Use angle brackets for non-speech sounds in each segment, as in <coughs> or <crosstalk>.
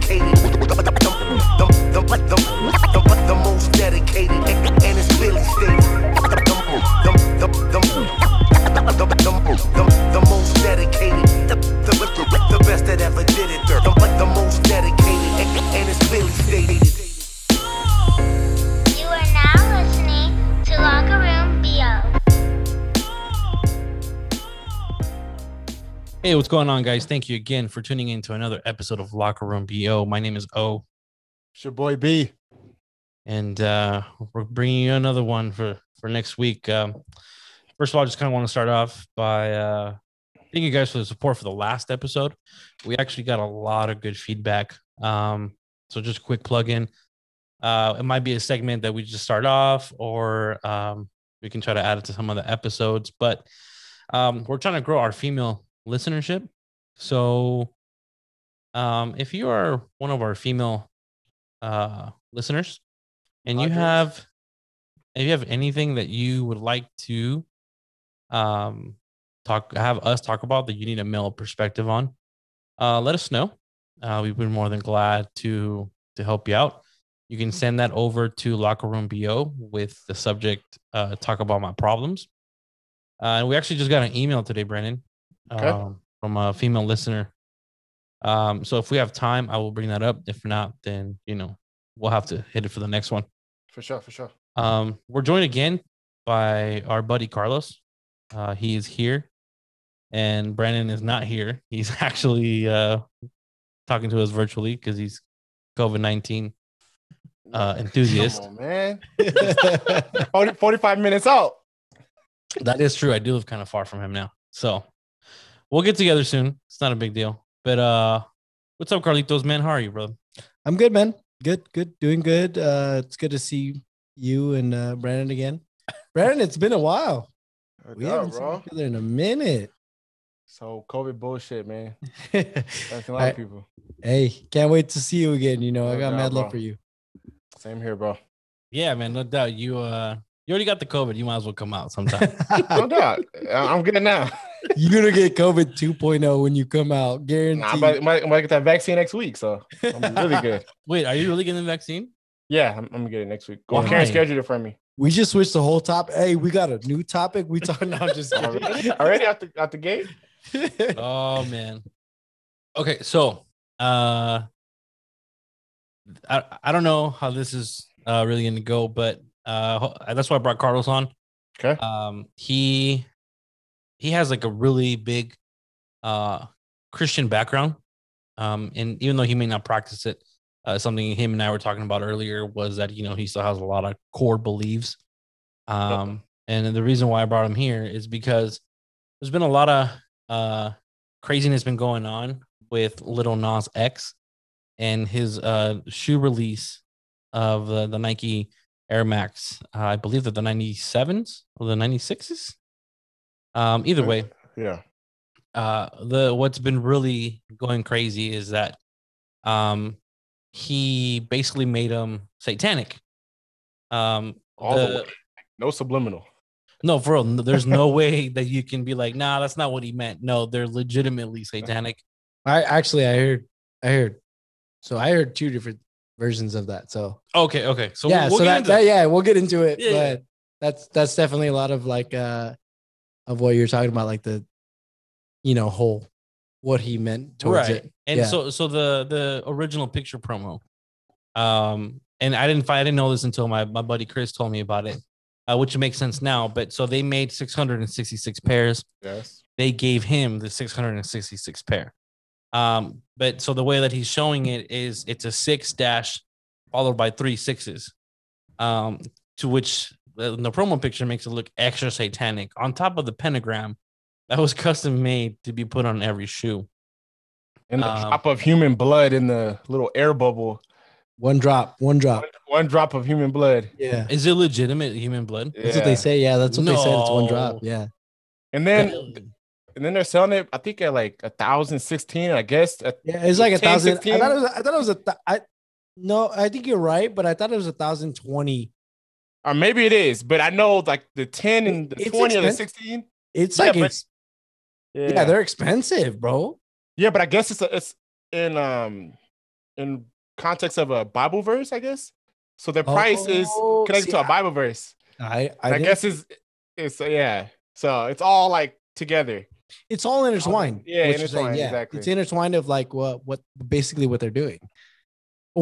dedicated. Hey, what's going on, guys? Thank you again for tuning in to another episode of Locker Room BO. My name is O, It's your boy B. and uh, we're bringing you another one for for next week. Um, first of all, I just kind of want to start off by uh, thank you guys for the support for the last episode. We actually got a lot of good feedback. Um, so just a quick plug in. Uh, it might be a segment that we just start off, or um, we can try to add it to some of the episodes. But um, we're trying to grow our female listenership. So um, if you are one of our female uh, listeners and you have if you have anything that you would like to um talk have us talk about that you need a male perspective on uh let us know. Uh we'd be more than glad to to help you out. You can send that over to locker room bo with the subject uh talk about my problems. Uh, and we actually just got an email today brandon Okay. um, from a female listener um so if we have time i will bring that up if not then you know we'll have to hit it for the next one For sure, for sure. um, we're joined again by our buddy Carlos. Uh, he is here, and Brandon is not here. He's <laughs> actually uh, talking to us virtually because he's COVID nineteen uh, enthusiast. On, man. <laughs> 40, 45 minutes out. That is true. I do live kind of far from him now, so we'll get together soon. It's not a big deal. But uh, what's up, Carlitos? Man, how are you, brother? I'm good, man. Good, good, doing good. Uh, it's good to see you and uh, Brandon again. <laughs> Brandon, it's been a while. We Yeah, haven't seen each other in a minute. So COVID bullshit, man. <laughs> That's a lot I- of people. hey, can't wait to see you again. You know, I got doubt, mad love bro. for you. Same here, bro. Yeah, man, no doubt. You uh, you already got the COVID. You might as well come out sometime. <laughs> No doubt. I- I'm good now. You're gonna get COVID 2.0 when you come out, Nah, guaranteed. I'm, about, I'm about- I'm about to get that vaccine next week, so I'm really <laughs> good. Wait, are you really getting the vaccine? Yeah, I'm, I'm gonna get it next week. Go on, Why? Karen scheduled it for me. we just switched the whole top. Hey, we got a new topic. We talk now. Just Already, <laughs> already out the out the gate. <laughs> oh man. Okay, so uh I I don't know how this is uh really gonna go, but uh that's why I brought Carlos on. Okay. Um he he has like a really big uh Christian background. Um and even though he may not practice it, uh something him and I were talking about earlier was that you know he still has a lot of core beliefs. Um and the reason why I brought him here is because there's been a lot of uh craziness been going on with Little Nas X and his uh shoe release of uh, the Nike Air Max. Uh, I believe that the 97s or the 96s. Um either way, Yeah. uh the what's been really going crazy is that um he basically made him satanic. Um All the, the- way. No subliminal. no, for real. There's no way that you can be like, nah, that's not what he meant. No, they're legitimately <laughs> satanic. I actually, I heard, I heard. So I heard two different versions of that. So Okay, okay. So yeah, we'll, we'll so get that, into that yeah, we'll get into it. Yeah, yeah. but that's that's definitely a lot of like uh of what you're talking about, like the you know whole what he meant towards right. it. And Yeah. so so the the original picture promo. Um, and I didn't find I didn't know this until my my buddy Chris told me about it, uh, which makes sense now. But so they made 666 pairs. Yes. They gave him the 666 pair. Um, but so the way that he's showing it is it's a six dash followed by three sixes. Um, to which the, the promo picture makes it look extra satanic on top of the pentagram that was <laughs> custom made to be put on every shoe. And the Um, drop of human blood in the little air bubble. One drop, one drop. One, one drop of human blood. Yeah. Is it legitimate human blood? That's what they say. Yeah, that's what they said. It's one drop. Yeah. And then and then they're selling it, I think at like a thousand sixteen, I guess. at- Yeah, it's like a 15, thousand. I thought it was. I thought it was a. Th- I no, I think you're right, but I thought it was a thousand twenty. Or maybe it is, but I know like the 10 and the It's 20 or the 16. It's Yeah, like but- it's yeah. they're expensive, bro. Yeah, but I guess it's a, it's in um in context of a Bible verse, I guess. So the price is Oh, connected see, to a Bible verse. I I, I, guess is it's yeah. So it's all like together. it's all intertwined. Yeah, what you're saying, intertwined, exactly. It's intertwined of like what what basically what they're doing,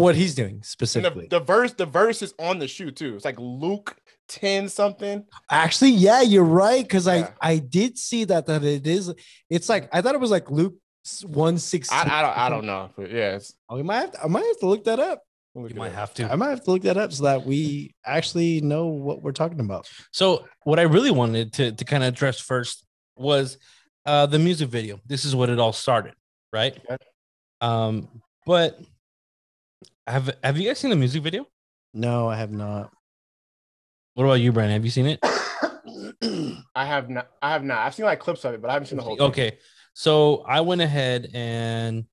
what he's doing And specifically. the, the verse, the verse is on the shoe too. It's like Luke 10 something. Actually, yeah, you're right because Yeah. I I did see that that it is. It's like I thought it was like Luke one sixteen. I, I don't I don't know. But yeah, it's, We might have to, I might have to look that up. we'll look You might up. have to. I might have to look that up so that we actually know what we're talking about. So what I really wanted to to kind of address first was uh the music video. This is what it all started, right? Okay. Um, but have have you guys seen the music video? No, I have not. What about you, Brandon? Have you seen it? <coughs> I have not I have not. I've seen like clips of it, but I haven't seen the whole thing. Okay. So I went ahead and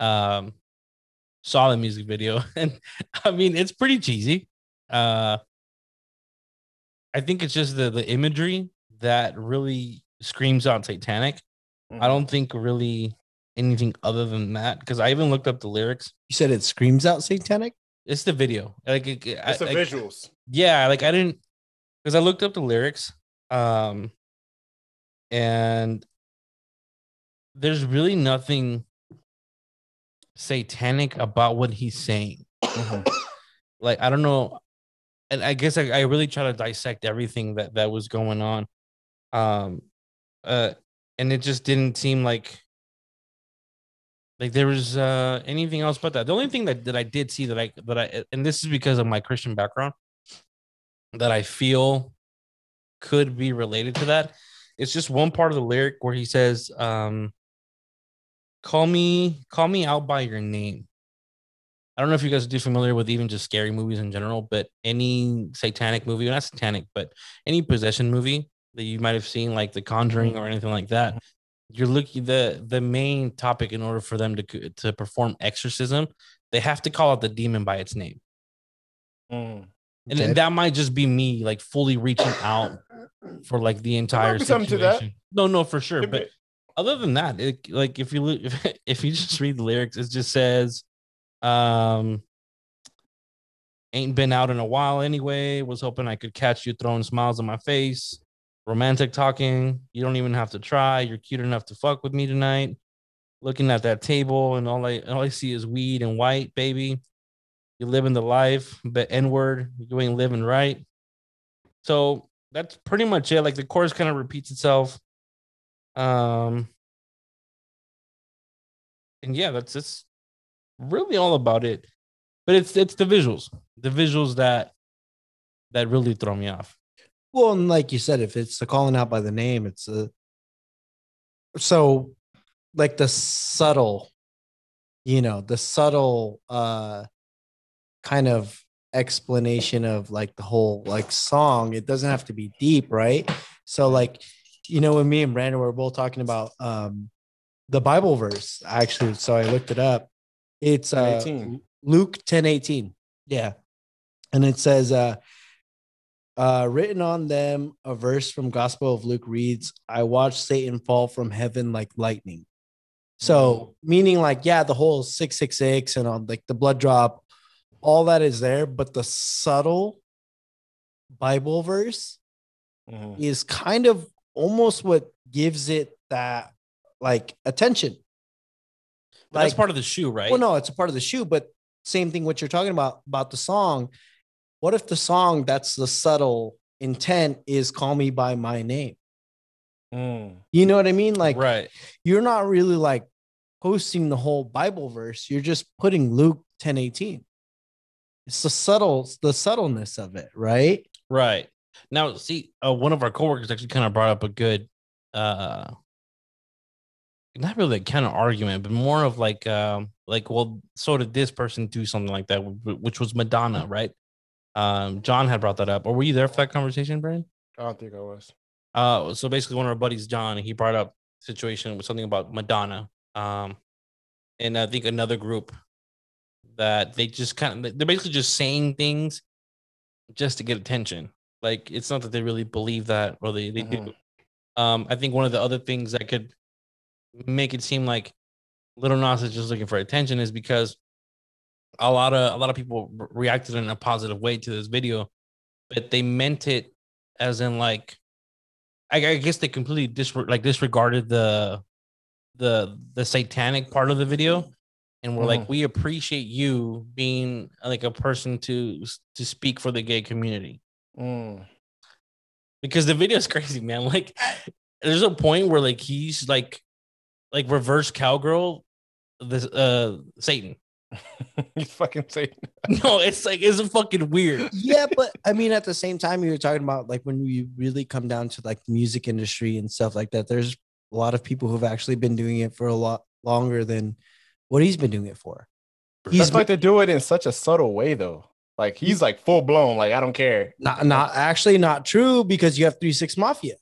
um saw the music video <laughs> and I mean it's pretty cheesy. Uh I think it's just the the imagery that really screams out Titanic. I Mhm. don't think really anything other than that because I even looked up the lyrics. You said it screams out satanic. It's the video. Like it- I- It's the I- visuals. yeah like i didn't because i looked up the lyrics um and there's really nothing satanic about what he's saying Mhm. <coughs> like i don't know and i guess I, I really try to dissect everything that that was going on um uh and it just didn't seem like like there was uh anything else but that? The only thing that, that i did see that i that i and this is because of my christian background that i feel could be related to that. It's just one part of the lyric where he says um call me call me out by your name. I don't know if you guys are too familiar with even just scary movies in general but any satanic movie not satanic but any possession movie that you might have seen like the conjuring or anything like that you're looking the the main topic in order for them to to perform exorcism they have to call out the demon by its name Mhm. and Okay. that might just be me like fully reaching out for like the entire be to that. situation. No, no, for sure. But other than that, it, like if you look, if, <laughs> if you just read the lyrics, it just says, um, ain't been out in a while anyway. Was hoping I could catch you throwing smiles on my face. Romantic talking. You don't even have to try. You're cute enough to fuck with me tonight. Looking at that table, and all I all I see is weed and white, baby. You're living the life, but N word, you ain't living right. So that's pretty much it. Like the chorus kind of repeats itself. Um, and yeah, that's it's really all about it. But it's it's the visuals, the visuals that that really throw me off. Well, and like you said, if it's the calling out by the name, it's a so like the subtle, you know, the subtle uh kind of explanation of like the whole like song. It doesn't have to be deep, right? So like, you know, when me and Brandon were both talking about um the Bible verse, actually, so I looked it up. It's uh 18. Luke 10 18. Yeah. And it says, uh, uh, written on them, a verse from Gospel of Luke reads, I watched Satan fall from heaven like lightning. So, meaning like, yeah, the whole 666 and on like the blood drop, all that is there, but the subtle Bible verse Mhm. is kind of almost what gives it that like attention. But that's part of the shoe, right? Well, no, it's a part of the shoe, but same thing what you're talking about about the song. What if the song that's the subtle intent is call me by my name? Mm. You know what I mean? Like right. you're not really like posting the whole Bible verse. You're just putting Luke 10 18. It's the subtle, the subtleness of it, right? Right. Now, see, uh, one of our coworkers actually kind of brought up a good, uh, not really a kind of argument, but more of like, um, like, well, so did this person do something like that, which was Madonna, right? Um, John had brought that up. Or were you there for that conversation, Brian? I don't think I was. Uh, so basically, one of our buddies, John, he brought up situation with something about Madonna. Um, and I think another group that they just kind of they're basically just saying things just to get attention. Like it's not that they really believe that or they, they do. Mhm. Um, I think one of the other things that could make it seem like Little Nas is just looking for attention is because a lot of a lot of people reacted in a positive way to this video, but they meant it as in like, I, I guess they completely dis like disregarded the the the satanic part of the video, and we're like, Mhm. we appreciate you being like a person to to speak for the gay community Mm. because the video is <laughs> crazy, man. Like, there's a point where like he's like like reverse cowgirl, this uh Satan. <laughs> you fucking say <laughs> No, it's like it's fucking weird. yeah, but I mean, at the same time, you were talking about like when you really come down to like the music industry and stuff like that. There's a lot of people who've actually been doing it for a lot longer than what he's been doing it for. He's That's like to do it in such a subtle way though. Like he's like full blown, like I don't care. not not actually not true because you have Three Six Mafia.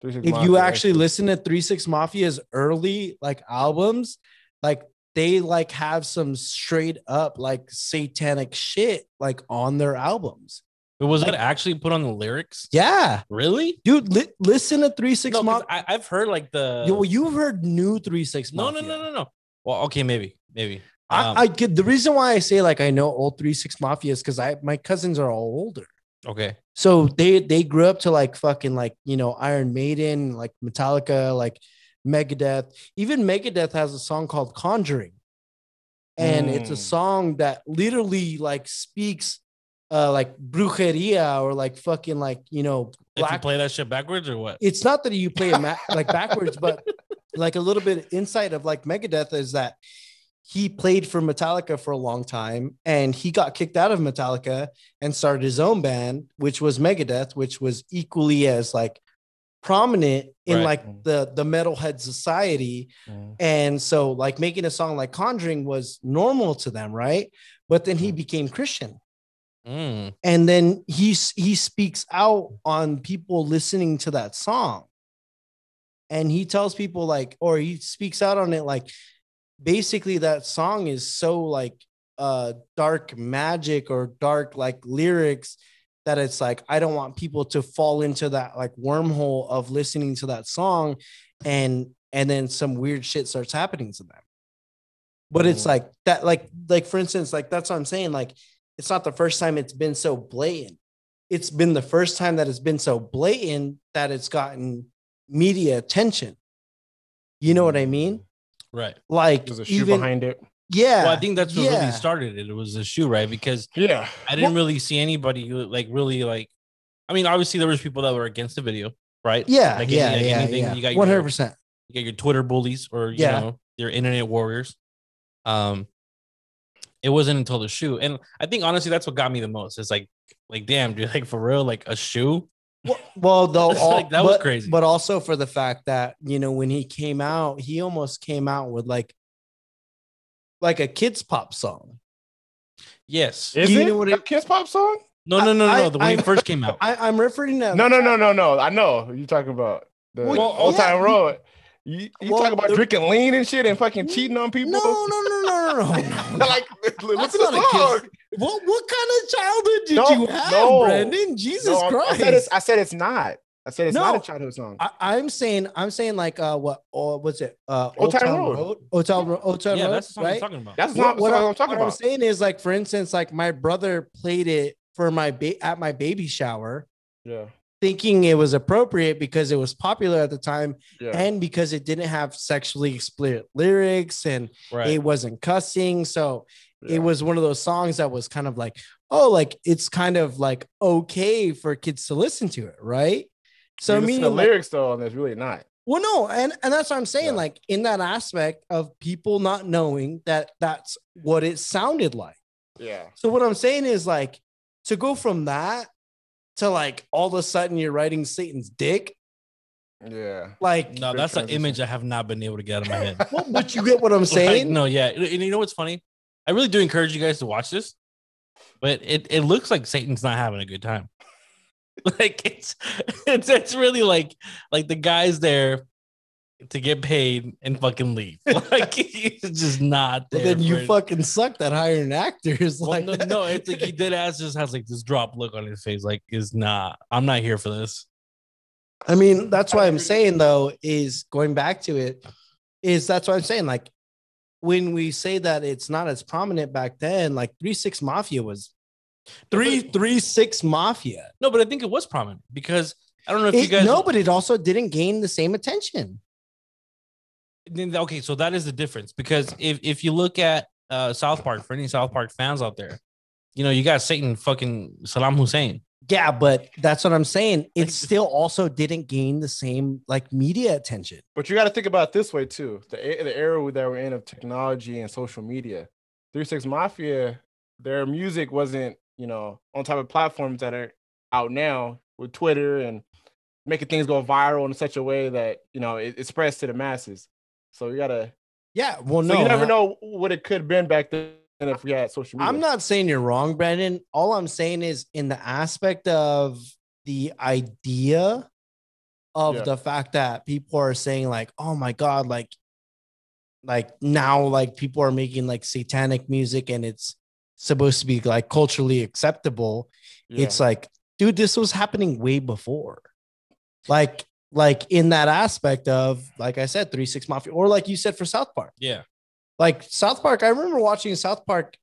Three Six If you actually listen to Three Six Mafia's early like albums, like they like have some straight up like satanic shit like on their albums. But was that actually put on the lyrics? Yeah, Really? dude, li- listen to Three Six No, Mafia. I, I've heard like the Yo, you've heard new Three Six no, Mafia. no, no, no, no. Well, okay, maybe, maybe. Um, I, I get the reason why I say like I know old Three Six Mafia is because I my cousins are all older. okay. So they they grew up to like fucking like you know Iron Maiden, like Metallica, like Megadeth. Even Megadeth has a song called Conjuring, and it's a Mm. song that literally like speaks uh like brujeria or like fucking like you know If you black. play that shit backwards or what? It's not that you play it ma- <laughs> like backwards, but like a little bit insight of like Megadeth is that he played for Metallica for a long time and he got kicked out of Metallica and started his own band, which was Megadeth, which was equally as like prominent in Right. like the the metalhead society. Mm. And so like making a song like Conjuring was normal to them, right? But then he became Christian Mm. and then he he speaks out on people listening to that song and he tells people like or he speaks out on it like basically that song is so like uh dark magic or dark like lyrics that it's like i don't want people to fall into that like wormhole of listening to that song and and then some weird shit starts happening to them but it's Mm. like that like like for instance like that's what i'm saying like it's not the first time it's been so blatant. It's been the first time that it's been so blatant that it's gotten media attention. You know what I mean? Right. Like There's a shoe even behind it. Yeah. Well, I think that's what yeah. really started it. It was the shoe, right? Because Yeah. I didn't really see anybody who like really like. I mean, obviously there was people that were against the video, right? Yeah, Like, yeah, like yeah, anything, yeah. you got hundred percent. you got your Twitter bullies or you Yeah. know your internet warriors. Um, it wasn't until the shoe, and I think honestly that's what got me the most. It's like, like damn, dude, like for real, like a shoe. Well, though, <laughs> all, like, that was crazy. But also for the fact that you know when he came out, he almost came out with like like a kids pop song. Yes. Is You it know what a it- Kiss Pop song? No, no, no, no, I- no. The when I- it first came out. <laughs> I, I'm referring to No, no, no, no, no. I know you're talking about the Well, old yeah. time road. You, you Well, talk about the- drinking lean and shit and fucking cheating on people. No, no, no, no, no, no, no. <laughs> like, listen That's to not the a song. What what kind of childhood did No, you have, no. Brandon? Jesus No, I'm- I Christ! said it's. I said it's not. I said it's not a No. childhood song. I, I'm saying I'm saying like uh what or what's it uh Old Town Road. Old Town Road Old Town yeah, Road that's the song I'm talking about. That's not what what I'm, I'm talking what I'm saying is like for instance like my brother played it for my ba- at my baby shower Yeah, thinking it was appropriate because it was popular at the time yeah. and because it didn't have sexually explicit lyrics and right. it wasn't cussing so yeah. it was one of those songs that was kind of like oh like it's kind of like okay for kids to listen to it right so You I listen mean to like, lyrics though, and it's really not. well no and and that's what i'm saying Yeah. like in that aspect of people not knowing that that's what it sounded like Yeah, so what i'm saying is like to go from that to like all of a sudden you're writing satan's dick yeah. like no, that's an image I have not been able to get out of my head. <laughs> well, but you get what i'm <laughs> Like, saying no, yeah. And and you know what's funny? I really do encourage you guys to watch this, but it, it looks like Satan's not having a good time. <laughs> Like it's it's it's really like like the guy's there to get paid and fucking leave. <laughs> Like he's just not then you fucking suck at hiring actors Well, like no, no, <laughs> it's like he did ass just has like this drop look on his face, like is not. I'm not here for this. I mean, that's why I'm saying though, is going back to it, is that's what I'm saying. Like, when we say that it's not as prominent back then, like three six mafia was three three six mafia. No, but I think it was prominent because I don't know if you guys no, but it also didn't gain the same attention. okay, so that is the difference because if if you look at uh South Park for any South Park fans out there, you know you got Satan fucking Saddam Hussein. Yeah, but that's what I'm saying. It Like- still also didn't gain the same like media attention. But you got to think about it this way too: the the era that we're in of technology and social media. Three Six Mafia, their music wasn't you know on type of platforms that are out now with Twitter and making things go viral in such a way that you know it, it spreads to the masses. So you gotta. Yeah, well, So no, you never I- know what it could have been back then if we had social media. I'm not saying you're wrong, Brandon. All I'm saying is in the aspect of the idea of Yeah. the fact that people are saying like, "Oh my god," like, like now, like people are making like satanic music and it's supposed to be like culturally acceptable. Yeah. It's like, dude, this was happening way before. Like, like in that aspect of, like I said, three six mafia, or like you said for South Park Yeah, like South Park. I remember watching South Park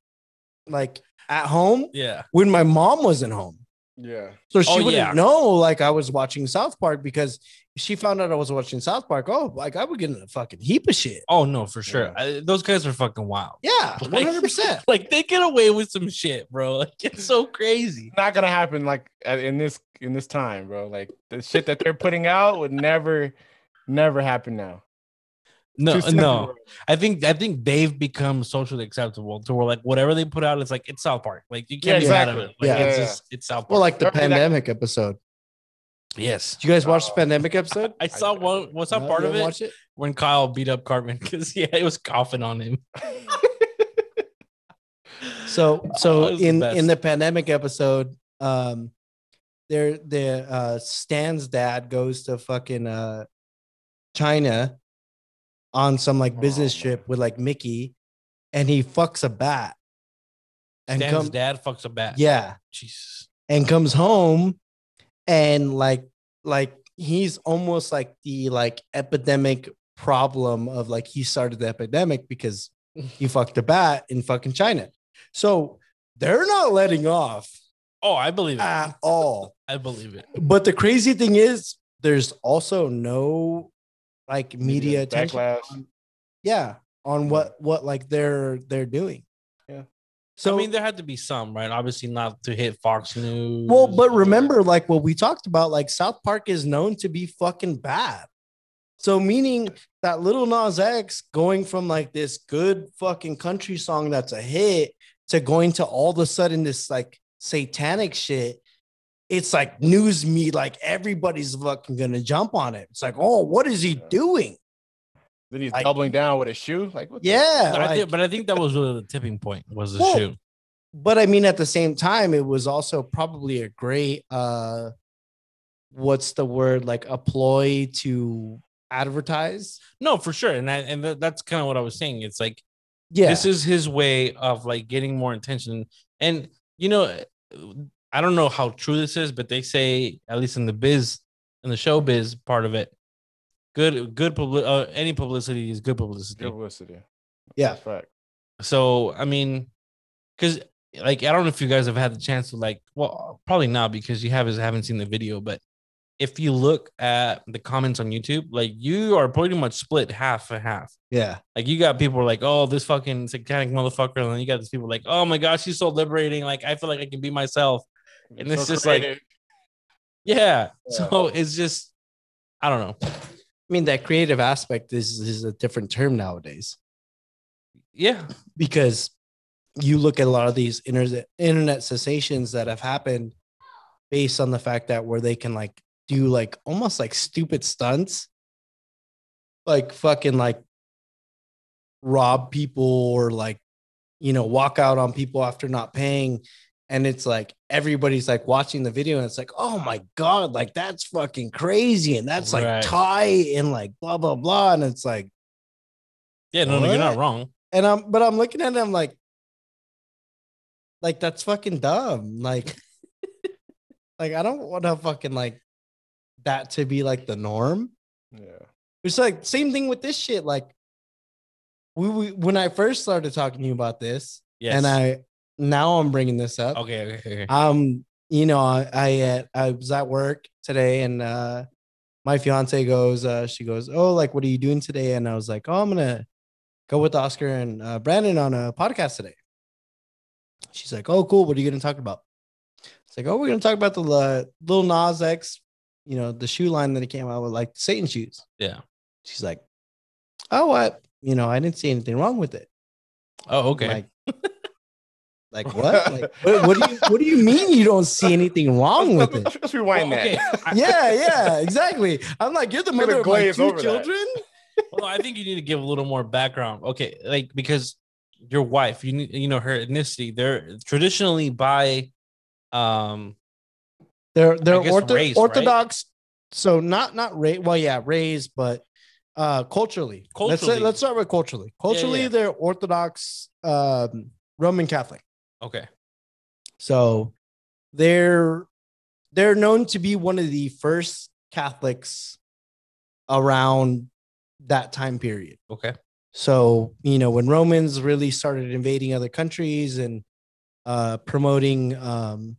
like at home yeah. when my mom wasn't home. yeah. So she Oh, wouldn't yeah. know like I was watching South Park because if she found out I was watching South Park. Oh, like I would get in a fucking heap of shit. Oh no, for sure. Yeah. I, those guys are fucking wild. Yeah, <laughs> Like- one hundred percent. <laughs> Like they get away with some shit, bro. <laughs> Like it's so crazy. not gonna happen like in this in this time, bro. Like the shit that they're putting out would never, never happen now. No, no. I think I think they've become socially acceptable to where like whatever they put out, it's like it's South Park. Like you can't Yeah, be mad at it. Like Yeah. it's Yeah. just it's South Park. Well, like the Remember that- pandemic episode. Yes. Did you guys watch the Oh. pandemic episode? <laughs> I saw one. Was that No, part of it Watch it? when Kyle beat up Cartman because <laughs> yeah, it was coughing on him. <laughs> So Oh, so it was the in in the pandemic episode, um, there the uh Stan's dad goes to fucking uh China on some like business Oh, trip with like Mickey, and he fucks a bat. And Stan's come dad fucks a bat. yeah, Jesus. and comes home, and like like he's almost like the like epidemic problem of like he started the epidemic because he <laughs> fucked a bat in fucking China. So they're not letting off Oh, I believe it. at all. I believe it. But the crazy thing is, there's also no like media Media attention. on- yeah, on hmm. what what like they're they're doing. Yeah. So I mean, there had to be some, right? Obviously, not to hit Fox News. well, but remember, like what we talked about, like South Park is known to be fucking bad. So meaning that little Nas X going from like this good fucking country song that's a hit to going to all of a sudden this like satanic shit. It's like news me, like everybody's fucking gonna jump on it. It's like, oh, what is he doing? Then he's Like- doubling down with a shoe. Like what the- Yeah, I think, but I think that was really the tipping point was the Well, shoe. but I mean, at the same time, it was also probably a great uh what's the word like a ploy to advertise. No, for sure, and I, and that's kind of what I was saying. It's like Yeah. this is his way of like getting more attention, and you know, I don't know how true this is, but they say at least in the biz, in the show biz part of it, good good publi- uh, any publicity is good publicity. Good publicity. Yeah. That's fact. So I mean, because like I don't know if you guys have had the chance to like, well, probably not because you have haven't seen the video, but if you look at the comments on YouTube, like you are pretty much split half and half. yeah. Like you got people like, oh, this fucking satanic motherfucker, and then you got these people like, oh my gosh, she's so liberating. Like I feel like I can be myself. And it's just like- Yeah. Yeah. So it's just, I don't know. I mean, that creative aspect is, is a different term nowadays. Yeah. because you look at a lot of these internet internet sensations that have happened based on the fact that where they can like do like almost like stupid stunts, like fucking like rob people or like you know walk out on people after not paying and it's like everybody's like watching the video and it's like oh my god like that's fucking crazy and that's like Right. tie and like blah blah blah and it's like Yeah. No, no, you're not wrong. and I'm but I'm looking at it I'm like like that's fucking dumb like <laughs> like I don't want to fucking like that to be like the norm Yeah. it's like same thing with this shit like we, we when I first started talking to you about this, Yes. and I now I'm bringing this up. Okay. Okay. okay. Um, you know, I I, uh, I was at work today, and uh, my fiance goes, uh, she goes, oh, like, what are you doing today? And I was like, oh, I'm gonna go with Oscar and uh, Brandon on a podcast today. She's like, oh, cool. What are you gonna talk about? It's like, oh, we're gonna talk about the uh, little Nas X, you know, the shoe line that he came out with, like Satan shoes. Yeah. She's like, oh, what? You know, I didn't see anything wrong with it. Oh, okay. Like, like what? Like, <laughs> what, what do you what do you mean you don't see anything wrong with it? <laughs> let's rewind Well, okay. that. I- Yeah, yeah, exactly. I'm like, you're the We're gonna mother of my two over that. children. <laughs> well, I think you need to give a little more background. Okay, like because your wife, you you know, her ethnicity, they're traditionally by, um, They're they're guess ortho- raised, right? orthodox. So not not raised. Well, yeah, raised, but uh culturally. Let's say, Culturally. let's start with culturally. Culturally, yeah. they're Orthodox um Roman Catholic. Okay, So they're they're known to be one of the first Catholics around that time period. okay, So, you know, when Romans really started invading other countries and uh, promoting, um,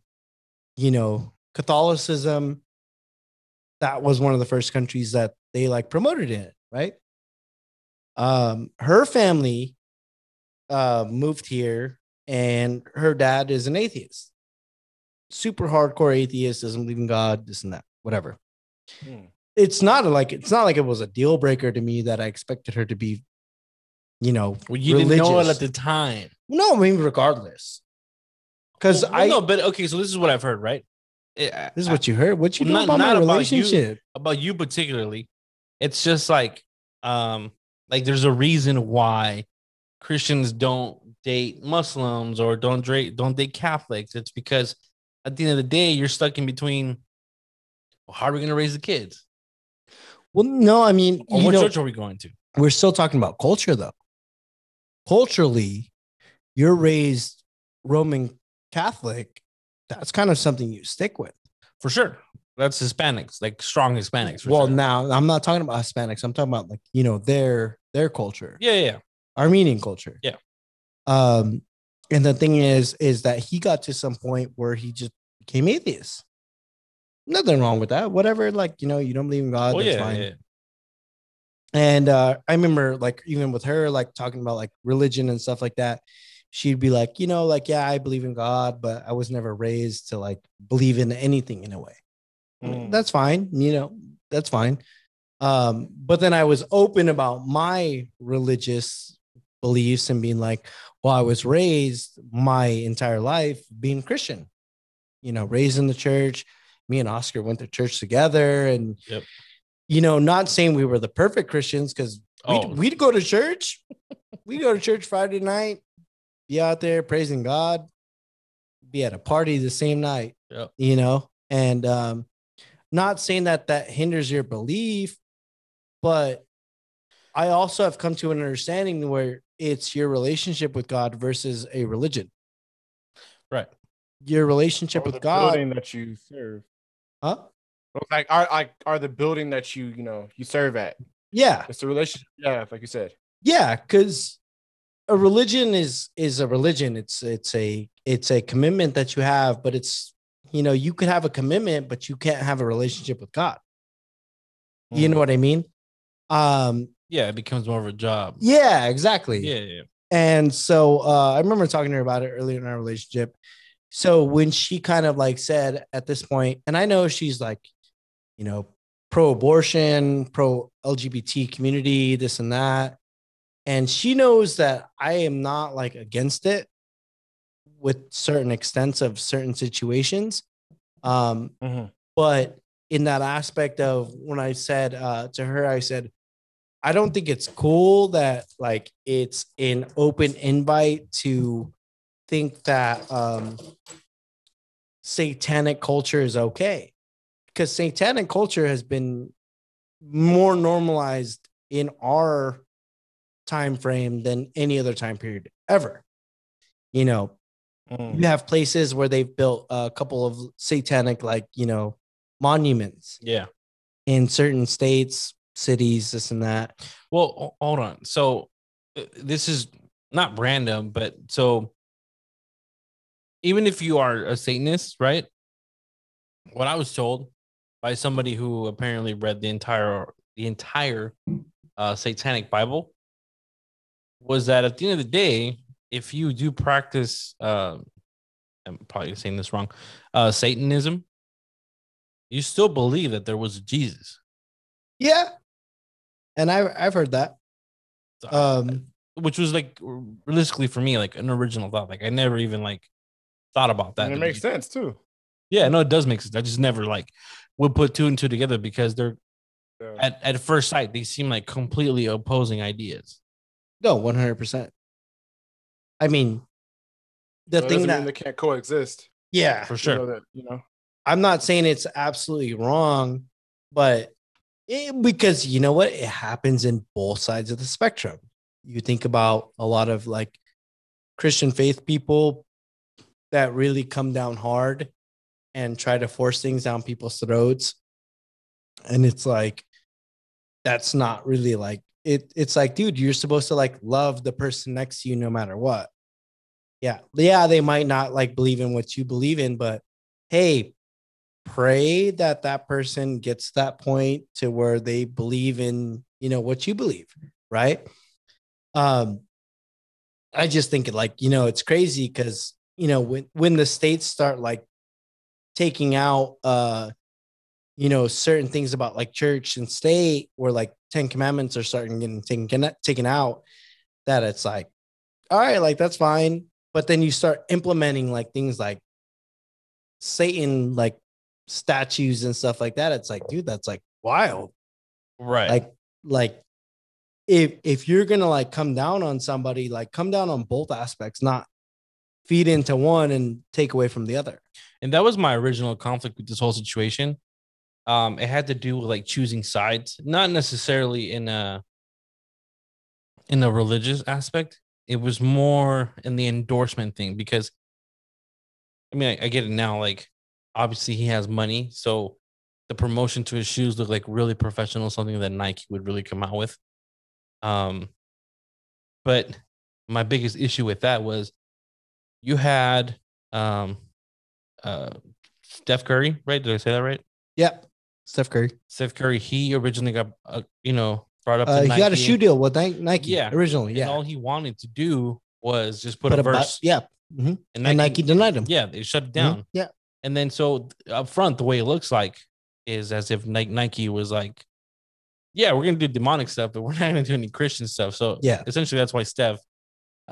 you know, Catholicism, that was one of the first countries that they like promoted it, right? Um, her family uh, moved here, and her dad is an atheist, super hardcore atheist, doesn't believe in God, this and that, whatever. Hmm. It's not like it's not like it was a deal breaker to me that I expected her to be, you know, well, you didn't know it at the time. No, I mean, regardless. Because Well, I, no, but okay, so this is what I've heard, right? It- this is what you heard. What you know Not- about my not about you. relationship? about you particularly it's just like um like there's a reason why christians don't date muslims or don't date don't date catholics it's because at the end of the day you're stuck in between well, how are we going to raise the kids Well, no, I mean, or what know, church are we going to we're still talking about culture, though. Culturally, you're raised Roman Catholic. That's kind of something you stick with. for sure that's hispanics like strong hispanics well, sure. now I'm not talking about Hispanics. I'm talking about like you know their their culture, yeah yeah Armenian culture. Yeah. Um, and the thing is, is that he got to some point where he just became atheist. Nothing wrong with that. Whatever, like you know, you don't believe in God. oh that's yeah, fine. yeah And uh, I remember like even with her, like talking about like religion and stuff like that. She'd be like, you know, like, yeah, I believe in God, but I was never raised to like believe in anything in a way. Mm. That's fine, you know, that's fine. Um, but then I was open about my religious beliefs and being like, well, I was raised my entire life being Christian, you know, raised in the church. Me and Oscar went to church together and Yep. you know, not saying we were the perfect Christians because we'd, Oh. we'd go to church. we'd go to church Friday night, be out there praising God, be at a party the same night, Yep. you know, and um, not saying that that hinders your belief, but I also have come to an understanding where it's your relationship with God versus a religion. Right. Your relationship Or with the God, building that you serve. huh? Like are like are the building that you you know you serve at. Yeah, It's the relationship. Yeah, like you said. yeah, because a religion is is a religion. It's it's a it's a commitment that you have, but it's you know you could have a commitment, but you can't have a relationship with God. You Mm. know what I mean? Um, yeah it becomes more of a job yeah, exactly. yeah yeah And so uh, I remember talking to her about it earlier in our relationship. So when she kind of like said at this point, and I know she's like, you know, pro abortion, pro LGBT community, this and that. And she knows that I am not like against it with certain extents of certain situations. Um, Mhm. but in that aspect of when I said uh, to her, I said, I don't think it's cool that like it's an open invite to think that um, satanic culture is okay because satanic culture has been more normalized in our time frame than any other time period ever. You know, Mm. you have places where they've built a couple of satanic like you know monuments yeah in certain states cities this and that Well, hold on. So this is not random, but so even if you are a Satanist, right? What I was told by somebody who apparently read the entire the entire uh, Satanic Bible was that at the end of the day, if you do practice, uh, I'm probably saying this wrong, uh, Satanism, you still believe that there was a Jesus. Yeah. And I I've heard that. Um which was like realistically for me like an original thought. Like I never even like thought about that. And it makes be- sense too. Yeah, no, it does make sense. I just never like would put two and two together because they're Yeah. at, at first sight they seem like completely opposing ideas. no, 100%. I mean the So thing that mean they can't coexist. yeah, For You sure. know that, you know. I'm not saying it's absolutely wrong, but it, because you know what, it happens in both sides of the spectrum. You think about a lot of like Christian faith people that really come down hard and try to force things down people's throats, and it's like that's not really like it. It's like, dude, you're supposed to like love the person next to you no matter what. Yeah, yeah, they might not like believe in what you believe in, but hey, pray that that person gets that point to where they believe in you know what you believe right? Um i just think it like you know it's crazy because you know when when the states start like taking out uh you know certain things about like church and state where like 10 commandments are starting getting taken taken out that it's like all right like that's fine. But then you start implementing like things like satan like statues and stuff like that it's like dude that's like wild Right. like like if if you're gonna like come down on somebody like come down on both aspects not feed into one and take away from the other and that was my original conflict with this whole situation. Um, it had to do with like choosing sides, not necessarily in a in a religious aspect. It was more in the endorsement thing because I mean I, I get it now. Like obviously he has money, so the promotion to his shoes look like really professional, something that Nike would really come out with. Um, but my biggest issue with that was you had um uh Steph Curry, right? Did I say that right? yep steph curry Steph Curry, he originally got uh, you know brought up uh, he Nike, got a shoe deal with nike Yeah. originally and yeah all he wanted to do was just put, Put a verse. yeah mhm. and and nike denied him yeah, they shut it Mhm. down. yeah And then so up front, the way it looks like is as if Nike, Nike was like, yeah, we're gonna do demonic stuff, but we're <laughs> not gonna do any Christian stuff. So Yeah. essentially that's why Steph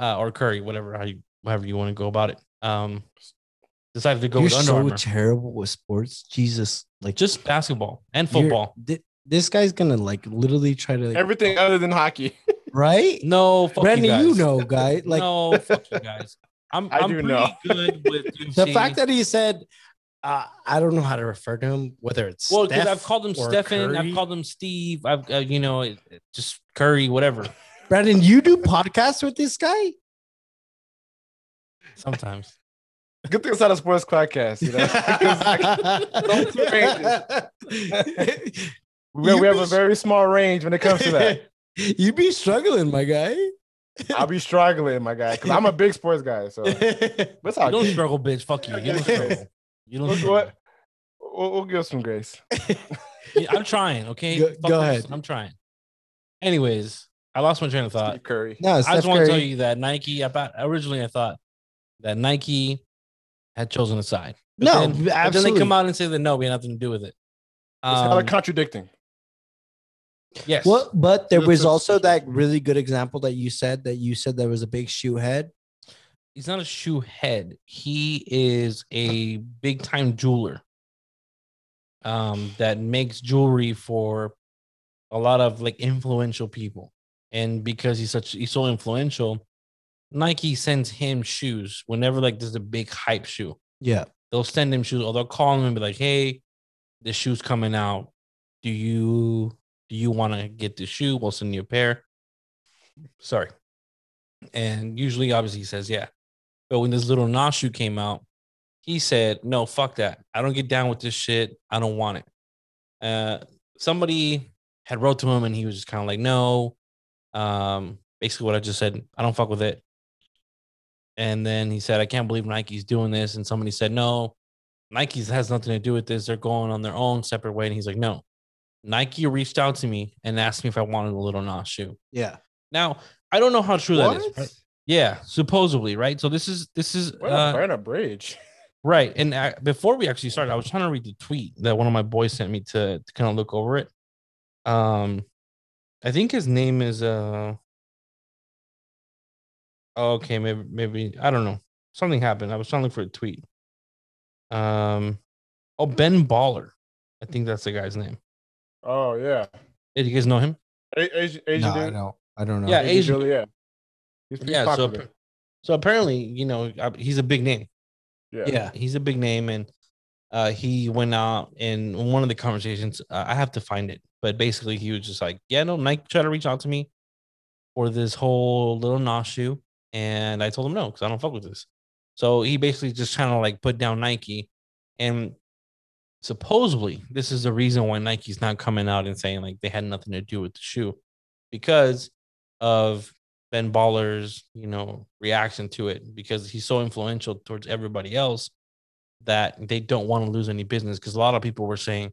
uh, or Curry, whatever how you however you want to go about it, um, decided to go you're with Under so Armour. terrible with sports jesus like Just basketball and football. thi- this guy's gonna like literally try to like, Everything other than hockey. <laughs> right No, fuck Brandon, you, you, guys. know, guy. <laughs> Like no, fuck you guys. I'm, I I'm do pretty know. good with <laughs> UFC. the fact that he said, uh, I don't know how to refer to him, whether it's well, because I've called him or Stefan, I've called him Steve, I've uh, you know it- it- just Curry, whatever. <laughs> Brandon. You do podcasts with this guy? Sometimes <laughs> Good thing it's not a sports podcast, you know. 'Cause we, You we have be a very small range when it comes to that. you be struggling, my guy. I'll be struggling, my guy, because I'm a big sports guy. So, <laughs> that's how you don't struggle, bitch. Fuck you. You don't <laughs> struggle. You don't Look struggle. what we'll, we'll give some grace. <laughs> Yeah, I'm trying. Okay, Go- go ahead. I'm trying. Anyways, I lost my train of thought. Steve Curry. no, I Steph just want to tell you that Nike. About originally, I thought that Nike had chosen a side. But No, then, but then they come out and say that no, we had nothing to do with it. It's kind Um, of contradicting. Yes. Well, but there was also that really good example that you said that you said there was a big shoe head. he's not a shoe head. He is a big time jeweler. Um, that makes jewelry for a lot of like influential people, and because he's such he's so influential, Nike sends him shoes whenever like there's a big hype shoe. Yeah. They'll send him shoes, or they'll call him and be like, "Hey, this shoe's coming out. Do you do you want to get this shoe? We'll send you a pair." Sorry. And usually, obviously, he says, "Yeah." But when this little Nas shoe came out, he said, "No, fuck that. I don't get down with this shit. I don't want it." Uh, somebody had wrote to him, and he was just kind of like, "No, um, basically what I just said. I don't fuck with it. And then he said, I can't believe Nike's doing this. And somebody said, No, Nike's has nothing to do with this. They're going on their own separate way. And he's like, No. Nike reached out to me and asked me if I wanted a little Nas shoe. Yeah. Now, I don't know how true that is. What? right? Yeah, supposedly, right? So this is this is We're uh, burn a bridge. Right. And uh, before we actually started, I was trying to read the tweet that one of my boys sent me to, to kind of look over it. Um, I think his name is uh. Okay, maybe maybe I don't know. Something happened. I was trying to look for a tweet. Um, oh Ben Baller, I think that's the guy's name. Oh yeah. Did you guys know him? A- Asian, Asian No, I don't. I don't know. Yeah, Asian- Asian. Yeah. He's Yeah. So popular. appa- so apparently, you know, uh, he's a big name. yeah. Yeah. he's a big name and uh he went out in one of the conversations uh, i have to find it but basically he was just like yeah no nike tried to reach out to me for this whole little Nas shoe and i told him no because i don't fuck with this so he basically just kind of like put down nike and supposedly this is the reason why nike's not coming out and saying like they had nothing to do with the shoe because of Ben Baller's, you know, reaction to it because he's so influential towards everybody else that they don't want to lose any business. Because a lot of people were saying,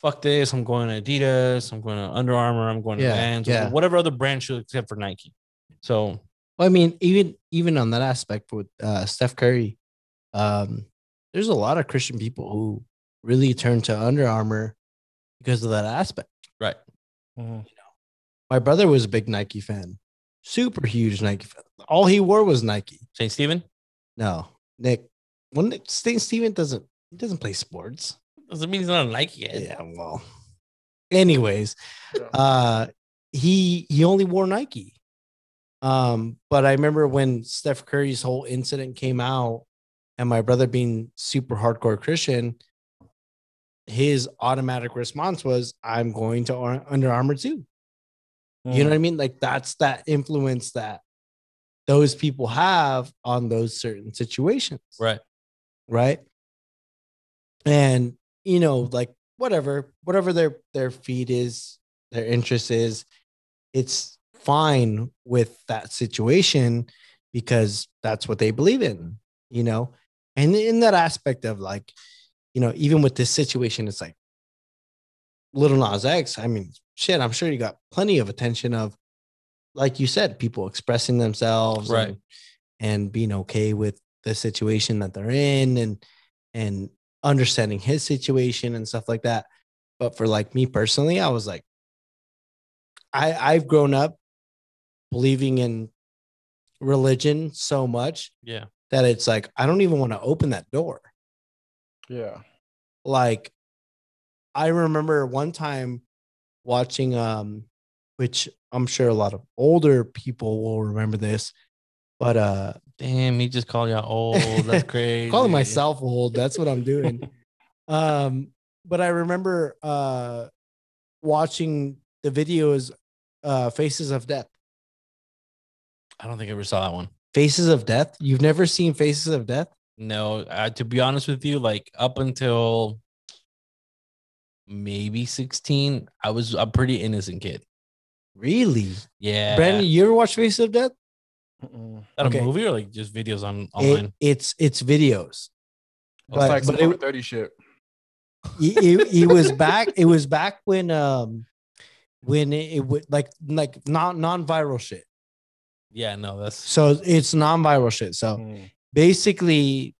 "Fuck this! I'm going to Adidas. I'm going to Under Armour. I'm going to Yeah, Vans. yeah. Whatever other brand shoe except for Nike." So Well, I mean, even even on that aspect with uh, Steph Curry, um, there's a lot of Christian people who really turned to Under Armour because of that aspect. right, Mhm. My brother was a big Nike fan, super huge Nike fan. All he wore was Nike. Saint Stephen No, Nick. Well, Nick St. Stephen doesn't he doesn't play sports. doesn't mean he's not a Nike. Head. Yeah, well. Anyways, Yeah. uh he he only wore Nike. Um, but I remember when Steph Curry's whole incident came out, and my brother being super hardcore Christian, his automatic response was, "I'm going to Ar- Under Armour too." You know what I mm. mean? Like that's that influence that those people have on those certain situations Right. right and you know like whatever whatever their their feed is their interest is it's fine with that situation because that's what they believe in you know and in that aspect of like you know even with this situation it's like little Nas X I mean shit I'm sure you got plenty of attention of like you said people expressing themselves Right. and, and being okay with the situation that they're in and and understanding his situation and stuff like that. But for like me personally, I was like, I I've grown up believing in religion so much Yeah. that it's like I don't even want to open that door. Yeah. Like I remember one time watching um which I'm sure a lot of older people will remember this, but uh Damn, he just called you old. That's <laughs> crazy. calling myself old that's what i'm doing <laughs> um but i remember uh watching the videos uh faces of death I don't think I ever saw that one. faces of death you've never seen faces of death No, uh, to be honest with you, like up until maybe 16, I was a pretty innocent kid. really Yeah. brandon you ever watch faces of death that okay. a movie or like just videos on It- online? it's it's videos It's but, like but some it, 30 shit. it, it, it was <laughs> back it was back when um when it, it would like like non non-viral shit yeah, no, that's so it's non-viral shit so Mm. Basically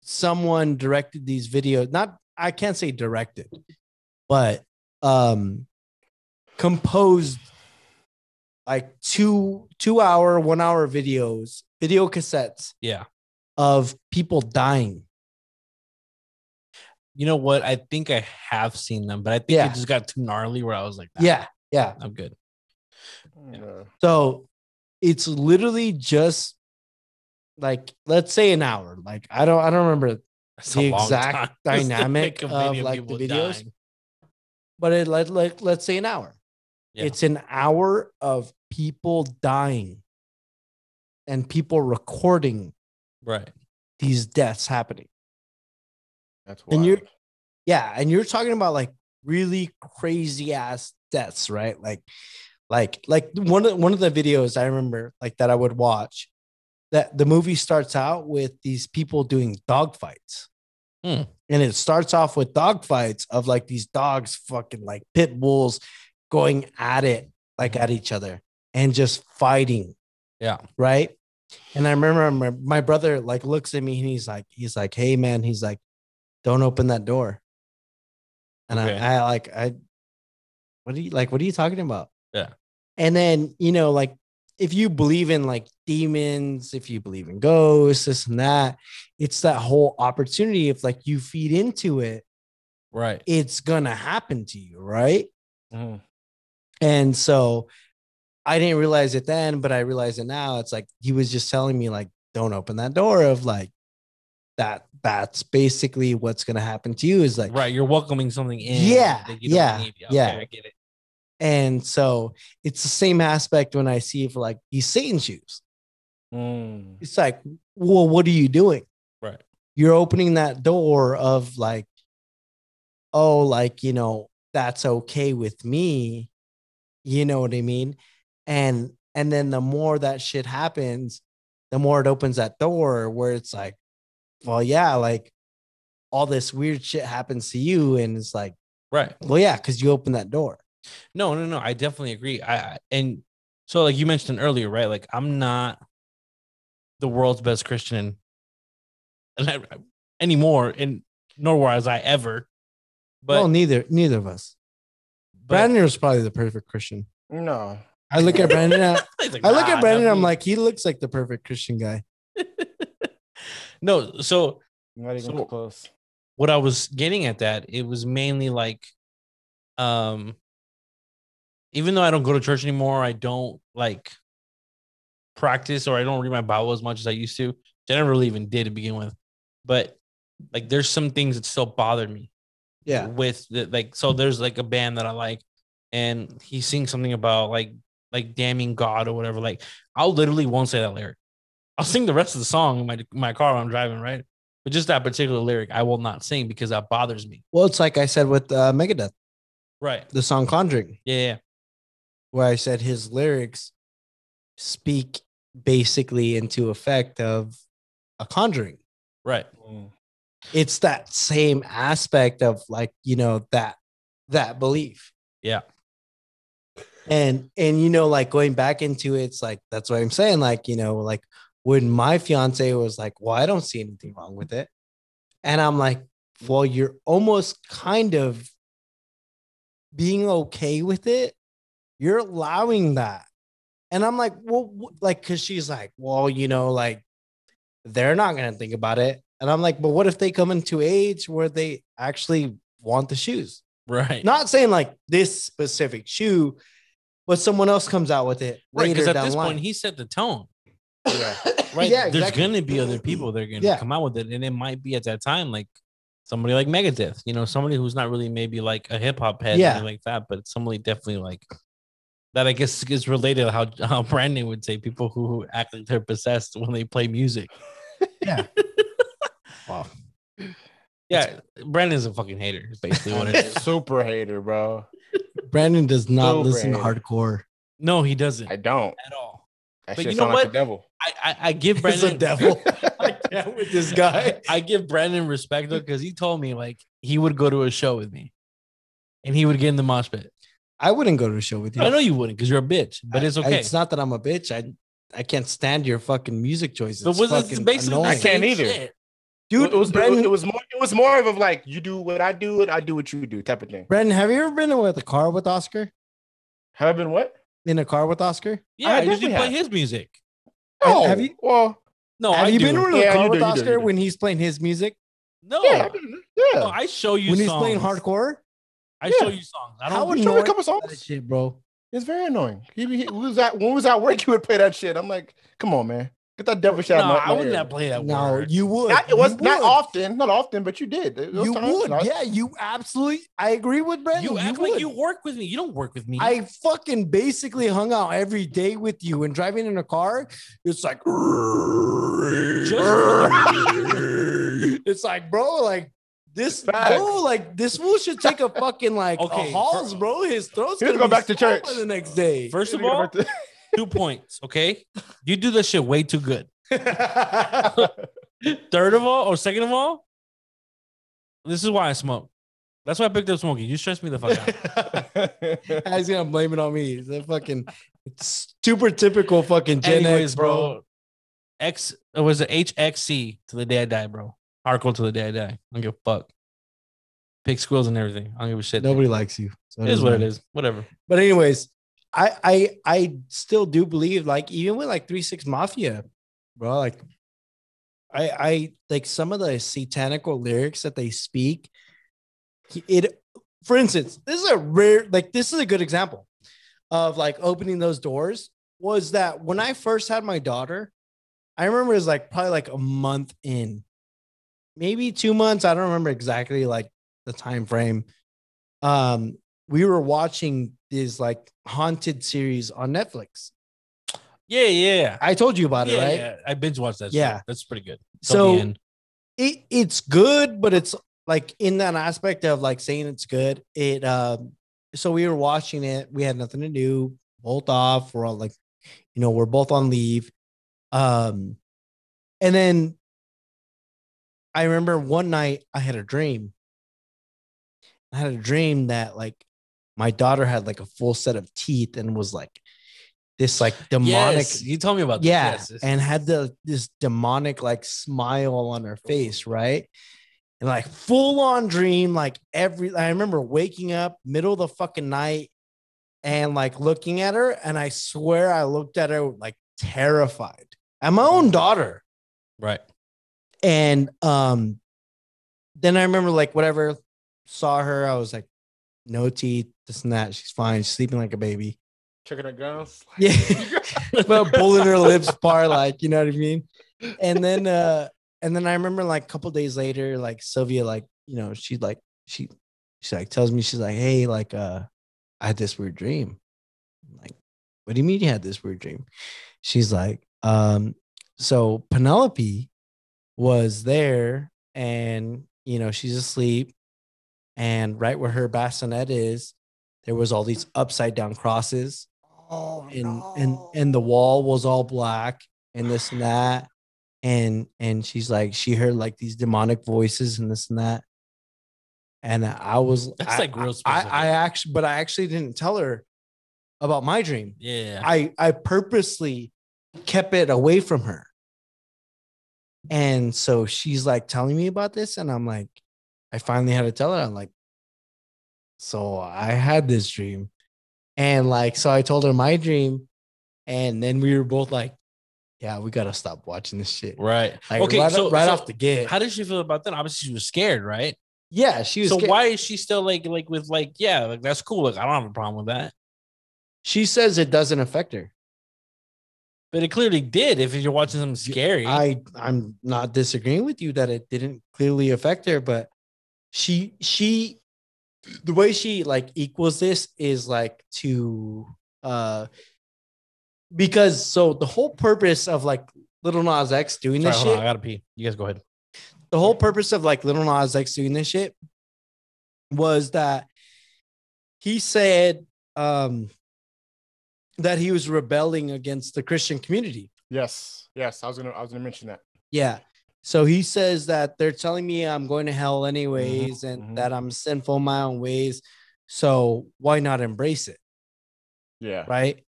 someone directed these videos not i can't say directed but um composed like two two hour one hour videos video cassettes yeah. of people dying You know what? I think I have seen them, but I think Yeah. it just got too gnarly where I was like, nah, yeah yeah I'm good. Yeah. so it's literally just like let's say an hour like i don't i don't remember That's The exact time <laughs> just to dynamic make a of, like, the videos. dying. but it let like let's say an hour Yeah. it's an hour of people dying and people recording Right. these deaths happening That's And you're- yeah and you're talking about like really crazy ass deaths right like Like like one of one of the videos I remember like that I would watch that the movie starts out with these people doing dog fights. Hmm. And it starts off with dog fights of like these dogs fucking like pit bulls going at it like at each other and just fighting Yeah. right? And I remember my, my brother like looks at me and he's like, he's like, hey man, he's like, don't open that door. And Okay. I, I like, I, what are you like? What are you talking about? Yeah. And then you know, like, if you believe in like demons, if you believe in ghosts, this and that, it's that whole opportunity. If like you feed into it, Right. it's gonna happen to you, right? Mhm. And so I didn't realize it then, but I realize it now. It's like he was just telling me, like, don't open that door of like that. That's basically what's gonna happen to you. Is like, right. You're welcoming something in. Yeah, that you don't yeah, yeah. I get it. And so it's the same aspect when I see for like these Satan shoes. Mm. It's like, well, what are you doing? Right. You're opening that door of like, oh, like, you know, that's okay with me. You know what I mean? And and then the more that shit happens, the more it opens that door where it's like, well, yeah, like all this weird shit happens to you. And it's like, Right. well, yeah, because you open that door. No, no, no. I definitely agree. I, I and so like you mentioned earlier, right? Like I'm not the world's best Christian, and I, anymore, and nor was I ever. But, well, neither neither of us. but- Brandon is probably the perfect Christian. No. I look at Brandon. <laughs> I, like, I look "Nah, at Brandon. not I'm like, he looks like the perfect Christian guy. <laughs> no. So Not even So- close. what I was getting at that it was mainly like, um, even though I don't go to church anymore, I don't like practice or I don't read my Bible as much as I used to. which I never really even did to begin with, but like there's some things that still bothered me. Yeah. with the, like so there's like a band that I like and he sings something about like like damning God or whatever. Like I'll literally won't say that lyric. I'll sing the rest of the song in my my car when I'm driving, right? But just that particular lyric, I will not sing because that bothers me. Well, it's like I said with uh, Megadeth, Right. the song Conjuring, Yeah. yeah. Where I said his lyrics speak basically into effect of a conjuring. Right. Mm. It's that same aspect of like, you know, that that belief. Yeah. And and you know, like going back into it, it's like that's what I'm saying. Like, you know, like when my fiance was like, Well, I don't see anything wrong with it. And I'm like, Well, you're almost kind of being okay with it. You're allowing that. And I'm like, well, like, cause she's like, well, you know, like they're not gonna think about it. And I'm like, but what if they come into age where they actually want the shoes? Right. Not saying like this specific shoe, but someone else comes out with it right. Because at this line. point, he set the tone. Yeah. <laughs> Right. Yeah, There's exactly. gonna be other people that are gonna Yeah. come out with it. And it might be at that time like somebody like Megadeth, you know, somebody who's not really maybe like a hip hop head or Yeah. like that, but somebody definitely like that I guess is related to how, how Brandon would say people who, who act like they're possessed when they play music. Yeah. <laughs> wow. Yeah, Brandon's a fucking hater, is basically what it is. <laughs> Super hater, bro. Brandon does not So listen to hardcore. No, he doesn't I don't. at all. That But you know sound like what? devil. I, I, I give It's Brandon a devil. <laughs> I with this guy. I give Brandon respect though, because he told me like he would go to a show with me and he would get in the mosh pit. I wouldn't go to a show with you. I know you wouldn't because you're a bitch, but it's I- okay. it's not that I'm a bitch. I I can't stand your fucking music choices. but was it's basically annoying. I can't either. shit. dude. it was, it Brandon, it was more it was more of like you do what I do and I do what you do type of thing. Brandon, have you ever been with a car with Oscar? Have I been what? In a car with Oscar? Yeah, I I usually play have. his music. Have- No. have you- Well, No, have I you do. been in a Yeah, car you with do, you do, Oscar you do. when he's playing his music? no, yeah, I been- yeah. no, I show you when he's playing hardcore? I Yeah. show you songs. I don't. would You showed me a annoying couple that songs. shit, bro. It's very annoying. He, he, he was at when was at work, <laughs> he would play that shit. I'm like, come on, man, get that devil shit. no, out my, I would ear. not play that. No, word. you would. Not, it was You not would. often, not often, but you did. Those You times, would. know, Yeah, you absolutely. I agree with Brandon. You act like you work with me. You don't work with me. I fucking basically hung out every day with you and driving in a car. It's like, <laughs> it's like, bro, like This Facts. bro, like this fool should take a <laughs> fucking like Okay, a Halls, bro. His throat's He has gonna go be back to swollen church. the next day. First of all, <laughs> two points. Okay, you do this shit way too good. <laughs> Third of all, or second of all, this is why I smoke. That's why I picked up smoking. You stress me the fuck out. He's gonna blame it on me. It's a fucking it's super typical fucking Gen Anyways, X, bro. X was the HXC to the day I die, bro. Hardcore to the day I die. I don't give a fuck. Pick squirrels and everything. I don't give a shit. Nobody likes you. So it is what it is. Whatever. But anyways, I I I still do believe like even with like three six mafia, bro. Like I I like some of the satanical lyrics that they speak. It for instance, this is a rare like this is a good example of like opening those doors. Was that when I first had my daughter? I remember it was like probably like a month in, maybe two months. I don't remember exactly like the time frame. Um, we were watching this like haunted series on Netflix. Yeah, yeah. I told you about yeah, it, right? yeah. I binge watched that. Yeah. That's pretty good. So- Till. It it's good, but it's like in that aspect of like saying it's good. It um so we were watching it, we had nothing to do, both off, we're all like, you know, we're both on leave. Um and then I remember one night I had a dream. I had a dream that like my daughter had like a full set of teeth and was like this like demonic Yes, you told me about this. yeah Yes, and had the this demonic like smile on her face right and like full on dream like every i remember waking up middle of the fucking night and like looking at her and i swear i looked at her like terrified at my own mm-hmm. daughter right. And um then i remember like whatever saw her i was like no teeth this and that she's fine she's sleeping like a baby Checking her gums. yeah <laughs> <laughs> but pulling her lips apart, like you know what I mean. And then uh and then I remember like a couple days later, like Sylvia, like, you know, she like she she like tells me, she's like, Hey, like uh I had this weird dream. I'm like, what do you mean you had this weird dream? She's like, um, so Penelope was there and you know she's asleep, and right where her bassinet is, there was all these upside down crosses. Oh, and and and the wall was all black and this and that. And and she's like she heard like these demonic voices and this and that. And i was That's, I- like, real I. I actually but i actually didn't tell her about my dream. Yeah. i i purposely kept it away from her and so she's like telling me about this and i'm like i finally had to tell her i'm like so i had this dream and like so i told her my dream and then we were both like yeah we gotta stop watching this shit right. like, okay. right, so right so off the get How did she feel about that? Obviously, she was scared, right? yeah she was So scared. why is she still like like with like yeah like that's cool like I don't have a problem with that she says it doesn't affect her but it clearly did if you're watching something scary. I I'm not disagreeing with you that it didn't clearly affect her, but she she the way she like equals this is like to uh because so the whole purpose of like Little Nas X doing Sorry, this hold on, shit, I gotta pee. You guys go ahead. The whole purpose of like Little Nas X doing this shit was that he said um that he was rebelling against the Christian community. Yes, yes. I was gonna, I was gonna mention that. Yeah. So he says that they're telling me I'm going to hell anyways and mhm. that I'm sinful in my own ways. So why not embrace it? Yeah, Right.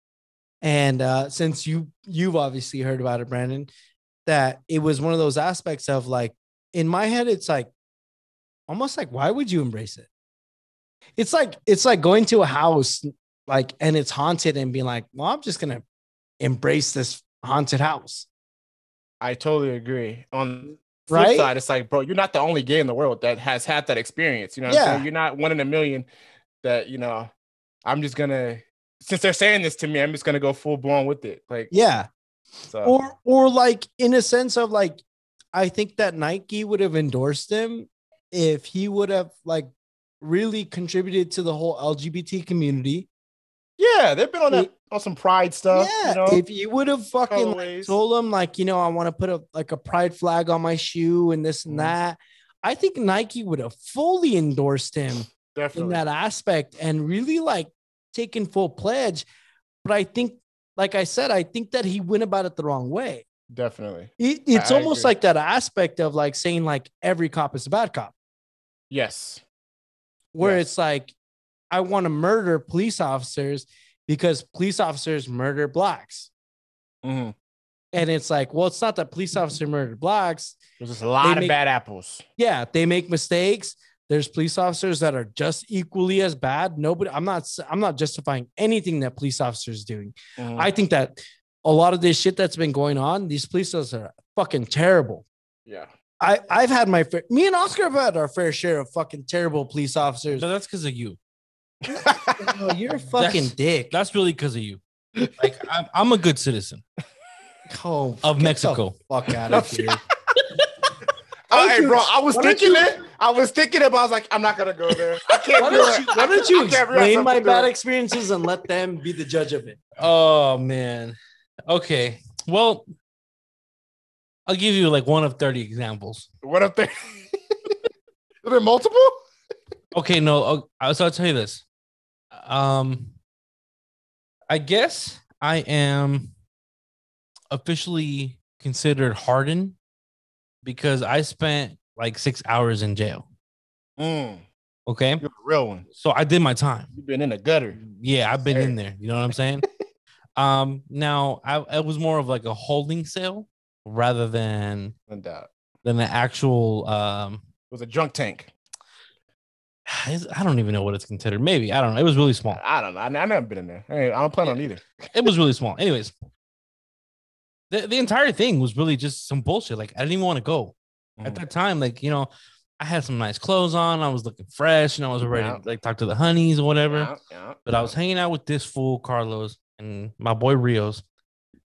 And uh, since you you've obviously heard about it, Brandon, that it was one of those aspects of like in my head, it's like almost like why would you embrace it? It's like it's like going to a house like and it's haunted and being like, well, I'm just gonna embrace this haunted house. I totally agree. On the flip Right? side, it's like, bro, you're not the only gay in the world that has had that experience. You know, what I'm Yeah. saying? you're not one in a million. That you know, I'm just gonna since they're saying this to me, I'm just gonna go full blown with it. Like, Yeah. so or or like in a sense of like i think that nike would have endorsed him if he would have like really contributed to the whole lgbt community yeah, they've been on that on some pride stuff. yeah you know, if you would have fucking like, told them like you know i want to put a like a pride flag on my shoe and this and Mhm. that I think Nike would have fully endorsed him Definitely. in that aspect and really like taken full pledge. But I think, like I said, I think that he went about it the wrong way. Definitely. It, it's I almost agree. like that aspect of like saying like every cop is a bad cop, Yes. where Yes. it's like I want to murder police officers because police officers murder blacks. Mhm. And it's like, well, it's not that police officer murdered blacks. There's just a lot of make- bad apples. Yeah, they make mistakes. There's police officers that are just equally as bad. Nobody, I'm not, I'm not justifying anything that police officers doing. Mhm. I think that a lot of this shit that's been going on, these police officers are fucking terrible. yeah. I, I've had my fair, me and Oscar have had our fair share of fucking terrible police officers. So that's because of you. You're a <laughs> fucking dick. That's really because of you. Like I'm, I'm a good citizen Oh, of get the Mexico. Fuck out of here. <laughs> Don't hey, you bro, I was why don't thinking you- it. I was thinking it, but I was like, I'm not gonna go there. I <laughs> can't Why do don't it. you, why don't you I can't bring explain my myself bad do it. experiences and let them be the judge of it? Oh man. Okay. Well, I'll give you like one of 30 examples. What if they? Are there multiple? Okay, no. uh, So I'll tell you this. Um, I guess I am officially considered hardened because I spent like six hours in jail. Mm, Okay, you're a real one. so I did my time. You've been in the gutter. Yeah, I've been in there. You know what I'm saying? <laughs> um, now I it was more of like a holding cell rather than than the actual um It was a junk tank. I don't even know what it's considered. Maybe I don't know. It was really small. I don't know. I, I never been in there. Hey, I don't plan on either. It was really small. Anyways, the, the entire thing was really just some bullshit. Like I didn't even want to go at Mhm. that time. Like you know, I had some nice clothes on. I was looking fresh, and I was ready Yeah. to like talk to the honeys or whatever. Yeah, yeah, But I was hanging out with this fool Carlos and my boy Rios.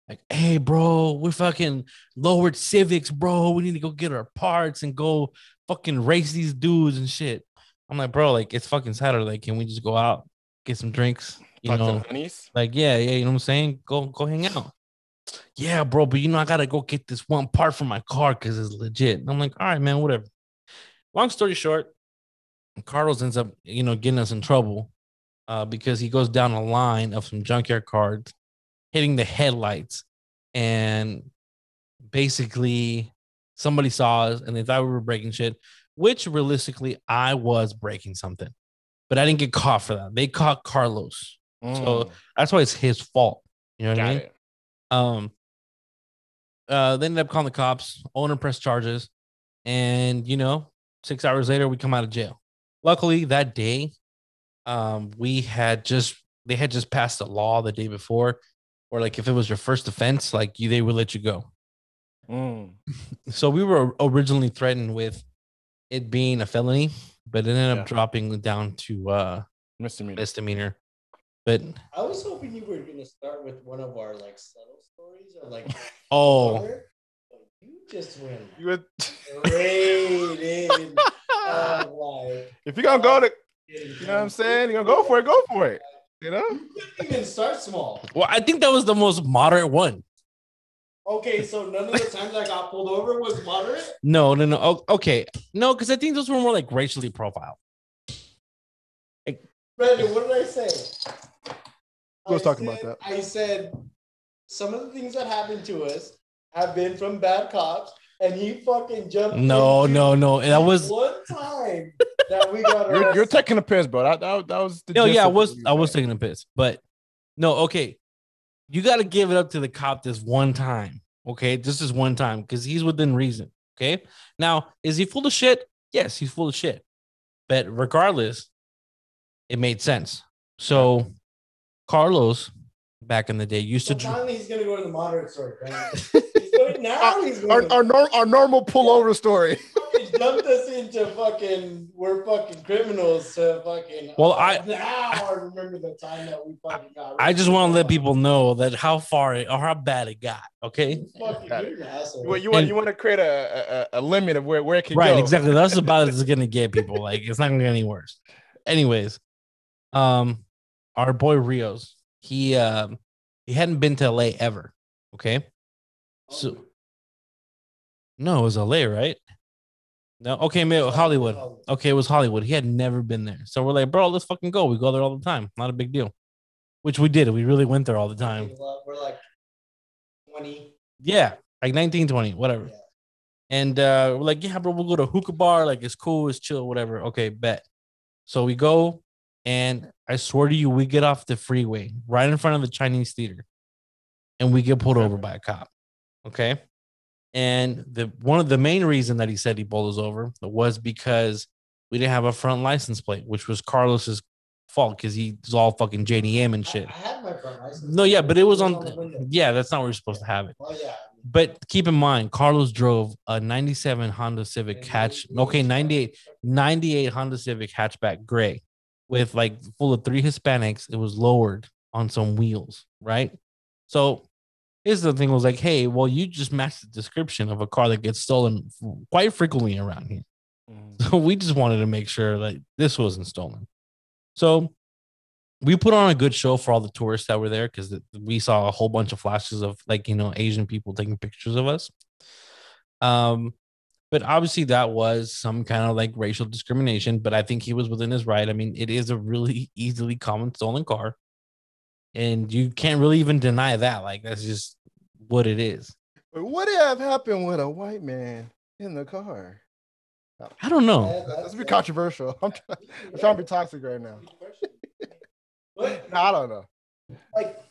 Like, hey, bro, we fucking lowered Civics, bro. We need to go get our parts and go fucking race these dudes and shit. I'm like, bro, like it's fucking Saturday. Like, can we just go out, get some drinks? You Talk know, like, yeah, yeah, you know what I'm saying? Go, go hang out. Yeah, bro, but you know, I gotta go get this one part for my car because it's legit. And I'm like, all right, man, whatever. Long story short, Carlos ends up, you know, getting us in trouble uh, because he goes down a line of some junkyard cars, hitting the headlights, and basically somebody saw us and they thought we were breaking shit, which realistically I was breaking something, but I didn't get caught for that. They caught Carlos. So Mm, that's why it's his fault. You know what I mean? it. Um, uh, they ended up calling the cops. Owner pressed charges, and you know, six hours later, we come out of jail. Luckily, that day, um, we had just they had just passed a law the day before, where like if it was your first offense, like you they would let you go. Mm, <laughs> So we were originally threatened with it being a felony, but it ended Yeah. up dropping down to uh misdemeanor. misdemeanor. But I was hoping you were gonna start with one of our like subtle stories or like <laughs> oh, horror, but you just went <laughs> You would, <laughs> straight in of like if you're gonna go to, you know what I'm saying? You're gonna go for it. Go for it. You know. You couldn't even start small. well, I think that was the most moderate one. Okay, so none of the times I got pulled over was moderate. No, no, no. Oh, okay, no, because I think those were more like racially profiled. Brandon, what did I say? Who was I talking about that? I said some of the things that happened to us have been from bad cops, and he fucking jumped. No, no, no. That was one time that we got <laughs> You're, you're taking a piss, bro. That, that, that was the no, yeah, I was you I was taking a piss, but no, okay. You got to give it up to the cop this one time, okay? This is one time, because he's within reason. Okay. Now, is he full of shit? Yes, he's full of shit. But regardless, it made sense. So, Carlos, back in the day, used to. So dr- finally, he's gonna go to the moderate story. Brandon. <laughs> he's going now. He's our, going. our, nor- our normal pullover story. He jumped us into fucking. We're fucking criminals. To fucking. Well, I- now I remember the time that we fucking got. I just want to let people know that how far it, or how bad it got. Okay. Fucking, Got you're an asshole. You, want- you want And- you want to create a, a, a limit of where, where it can right go. exactly that's <laughs> about as it's gonna get people like it's not gonna get any worse anyways um our boy rios he um he hadn't been to la ever okay so no it was la right No, okay, maybe Hollywood. Okay, it was Hollywood. He had never been there. So we're like, bro, let's fucking go. We go there all the time. Not a big deal. Which we did. We really went there all the time. We're like 20. Yeah, like 19, 20, whatever. Yeah. And uh, we're like, yeah, bro, we'll go to hookah bar. Like, it's cool, it's chill, whatever. Okay, bet. So we go, and I swear to you, we get off the freeway right in front of the Chinese theater, and we get pulled over by a cop. Okay. And the one of the main reason that he said he pulled us over was because we didn't have a front license plate, which was Carlos's fault because he's all fucking JDM and shit. I had my front license. No, yeah, but it was on. Yeah, that's not where you're supposed to have it. Oh yeah. But keep in mind, Carlos drove a 97 Honda Civic hatch. Okay, 98, 98 Honda Civic hatchback gray with like full of three Hispanics. It was lowered on some wheels, right? So here's the thing was like, hey, well, you just matched the description of a car that gets stolen quite frequently around here. Mhm. So we just wanted to make sure that this wasn't stolen. So we put on a good show for all the tourists that were there because we saw a whole bunch of flashes of like you know Asian people taking pictures of us. Um, but obviously that was some kind of like racial discrimination. But I think he was within his right. I mean, it is a really <laughs> easily common stolen car, and you can't really even deny that. Like that's just what it is. But what have happened with a white man in the car? I don't know. Let's be controversial. I'm trying, I'm trying to be toxic right now. But No, I don't know. like,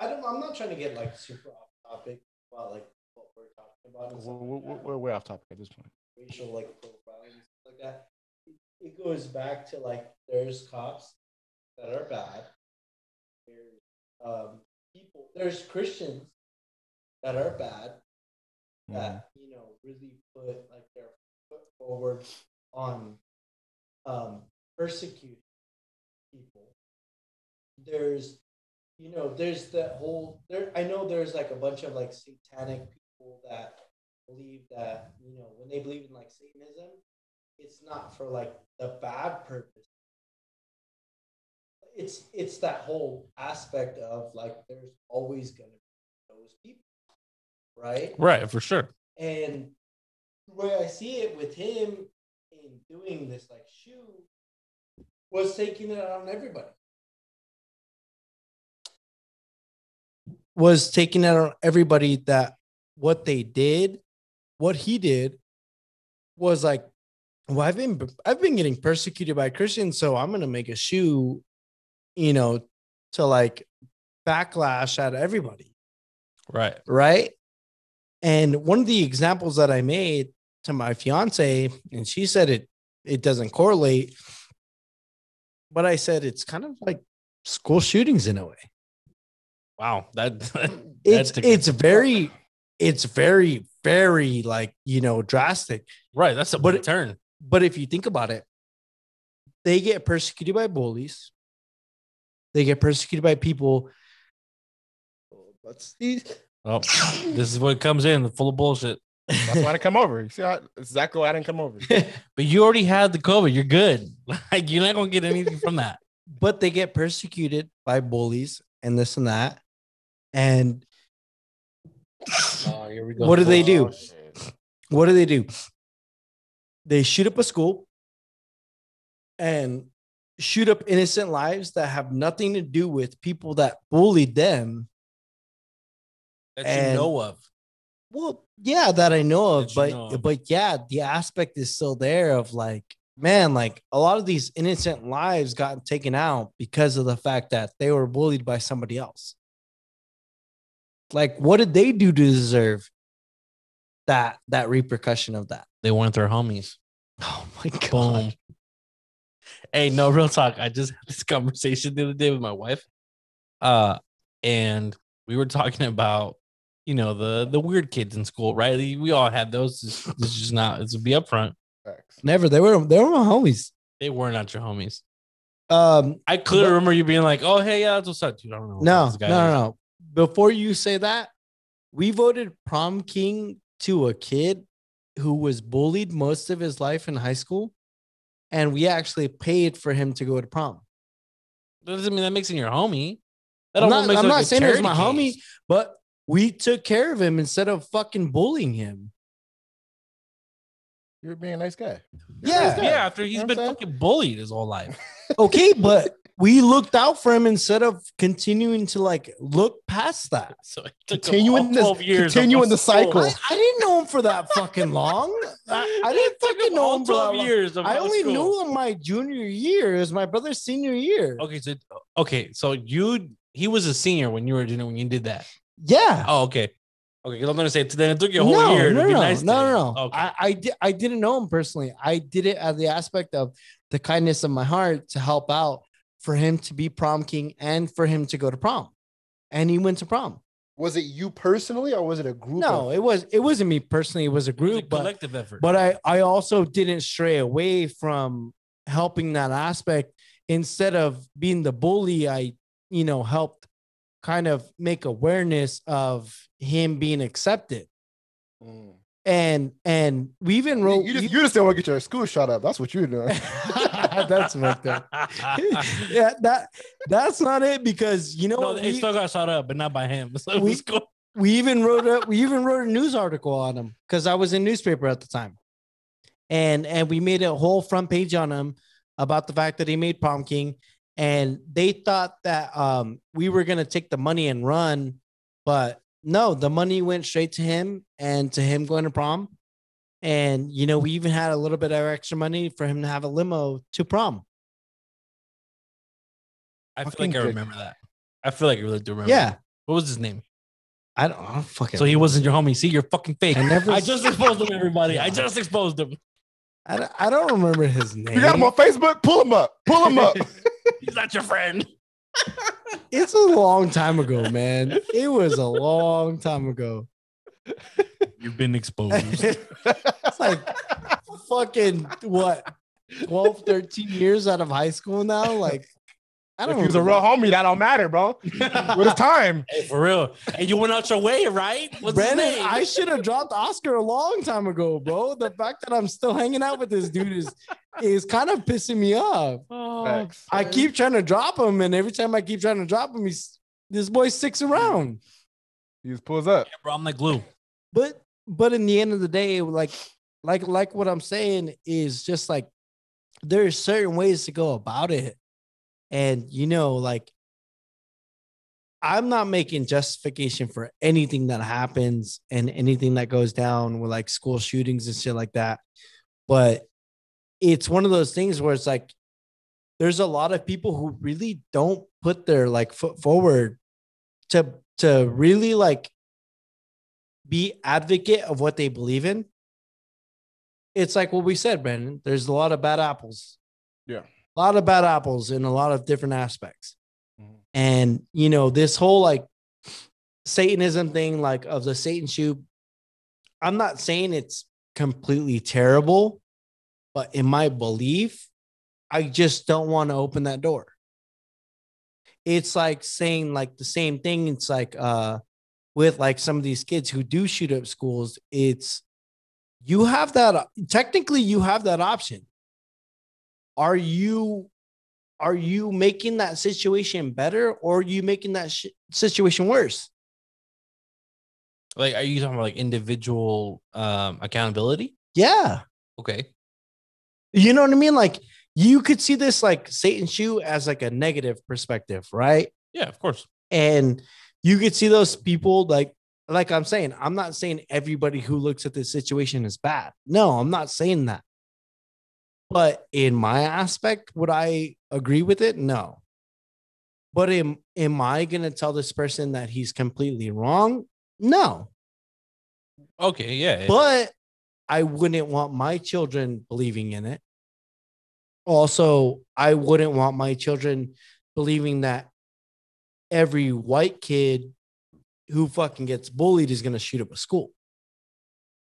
I don't. I'm not trying to get like super off topic about like what we're talking about. and stuff We're, like we're, we're way off topic at this point. racial like profiling and stuff like that. It, it goes back to like there's cops that are bad. There's um, people. There's Christians that are bad that you know really put like their foot forward on um, persecuting people. There's you know there's that whole there. I know there's like a bunch of like satanic people that believe that you know when they believe in like Satanism, it's not for like the bad purpose. It's it's that whole aspect of like there's always gonna be those people, right? Right, for sure. And the way I see it with him in doing this like shoe was taking it on everybody. Was taking it on everybody that what they did, what he did was like, well, I've been I've been getting persecuted by Christians, so I'm gonna make a shoe, you know, to like backlash at everybody Right. right? And one of the examples that I made to my fiance, and she said it it doesn't correlate, but I said it's kind of like school shootings in a way. Wow. That, that <laughs> It's it's very it's very very like you know drastic. right. That's a but turn. But if you think about it, they get persecuted by bullies. They get persecuted by people. What's these? Oh, this is what comes in full of bullshit. That's why I didn't come over. You see how exactly why I didn't come over. <laughs> But you already had the COVID. You're good. <laughs> Like you're not gonna get anything from that. <laughs> but they get persecuted by bullies and this and that. And Oh, here we go. What do they do? Oh, what do they do? They shoot up a school and shoot up innocent lives that have nothing to do with people that bullied them. That and- you know of. Well, yeah, that I know of, That you but know of. but yeah, the aspect is still there of like, man, like a lot of these innocent lives got taken out because of the fact that they were bullied by somebody else. Like, what did they do to deserve that that repercussion of that? They weren't their homies. <laughs> Oh my god! Boom. Hey, no real talk. I just had this <laughs> conversation the other day with my wife. Uh, and we were talking about, you know, the the weird kids in school, right? We all had those. This, this is just not. This would be upfront. Facts. Never. They were they were my homies. They were not your homies. Um, I clearly But- remember you being like, "Oh, hey, yeah, that's what's up, dude." I don't know. no, no, no, no. Before you say that, we voted prom king to a kid who was bullied most of his life in high school, and we actually paid for him to go to prom. That doesn't mean that makes him your homie. That I'm not, I'm it not saying it was my charity homie, but we took care of him instead of fucking bullying him. You're being a nice guy. Yeah. Yeah, after he's You know been what fucking bullied his whole life. Okay, but we looked out for him instead of continuing to like look past that. <laughs> So it took Continuing all this- 12 years continuing the cycle. I, I didn't know him for that fucking long. I, I didn't It took fucking know him for that 12 years of I only school. knew him my junior year. It was my brother's senior year. Okay, so okay, so you he was a senior when you were doing when you did that. Yeah. Oh, okay. Okay, because I'm gonna say then it took you a whole no, year no, be no, nice. no, no, no. Okay. I, I, di- I didn't know him personally. I did it as the aspect of the kindness of my heart to help out for him to be prom king and for him to go to prom. And he went to prom. Was it you personally or was it a group? No, of- it was it wasn't me personally. It was a It was a group, but collective effort. but I I also didn't stray away from helping that aspect. Instead of being the bully, I you know helped kind of make awareness of him being accepted. Mm. And and we even You, wrote you just, you just didn't want to get your school shut up. That's what you're doing. <laughs> that's fucked up. <laughs> yeah, that that's not it because you know no, what? it we, still got shot up, but not by him. <laughs> So We- cool. we even wrote a we even wrote a news article on him because I was in newspaper at the time, and and we made a whole front page on him about the fact that he made prom king, and they thought that um we were gonna take the money and run, but no, the money went straight to him and to him going to prom, and you know we even had a little bit of extra money for him to have a limo to prom. I feel Fucking like I dick. remember that. I feel like I really do remember. Yeah, that. What was his name? I don't, I don't fucking. So he wasn't your homie. See, you're fucking fake. I never I just exposed him, everybody. I just exposed him. I don't, I don't remember his name. you got him on Facebook? Pull him up. Pull him up. <laughs> He's not your friend. It's a long time ago, man. It was a long time ago. You've been exposed. <laughs> it's like fucking what 12, 13 years out of high school now. Like, I if don't he was a real homie, that don't matter, bro. <laughs> With his time. Hey, for real. And you went out your way, right? What's his Brandon, name? I should have dropped Oscar a long time ago, bro. The fact that I'm still hanging out with this dude is is kind of pissing me off. Oh, I keep trying to drop him, and every time I keep trying to drop him, he's this boy sticks around. He just pulls up. yeah, bro, I'm like glue. but but in the end of the day like like like what i'm saying is just like there's certain ways to go about it and you know like i'm not making justification for anything that happens and anything that goes down with like school shootings and shit like that but it's one of those things where it's like there's a lot of people who really don't put their like foot forward to to really like be advocate of what they believe in. It's like what we said, Brandon. There's a lot of bad apples. Yeah. A lot of bad apples in a lot of different aspects. Mhm. And you know, this whole like Satanism thing, like of the Satan shoe, I'm not saying it's completely terrible, but in my belief, I just don't want to open that door. It's like saying like the same thing. It's like uh with like some of these kids who do shoot up schools, it's you have that technically you have that option. Are you are you making that situation better or are you making that sh- situation worse? Like, are you talking about like individual um accountability? Yeah. Okay. You know what I mean? Like you could see this like Satan shoe as like a negative perspective, right? Yeah, of course. and you could see those people like like i'm saying i'm not saying everybody who looks at this situation is bad no i'm not saying that but in my aspect would i agree with it no but am, am i going to tell this person that he's completely wrong no Okay, yeah. but I wouldn't want my children believing in it. Also, I wouldn't want my children believing that every white kid who fucking gets bullied is going to shoot up a school.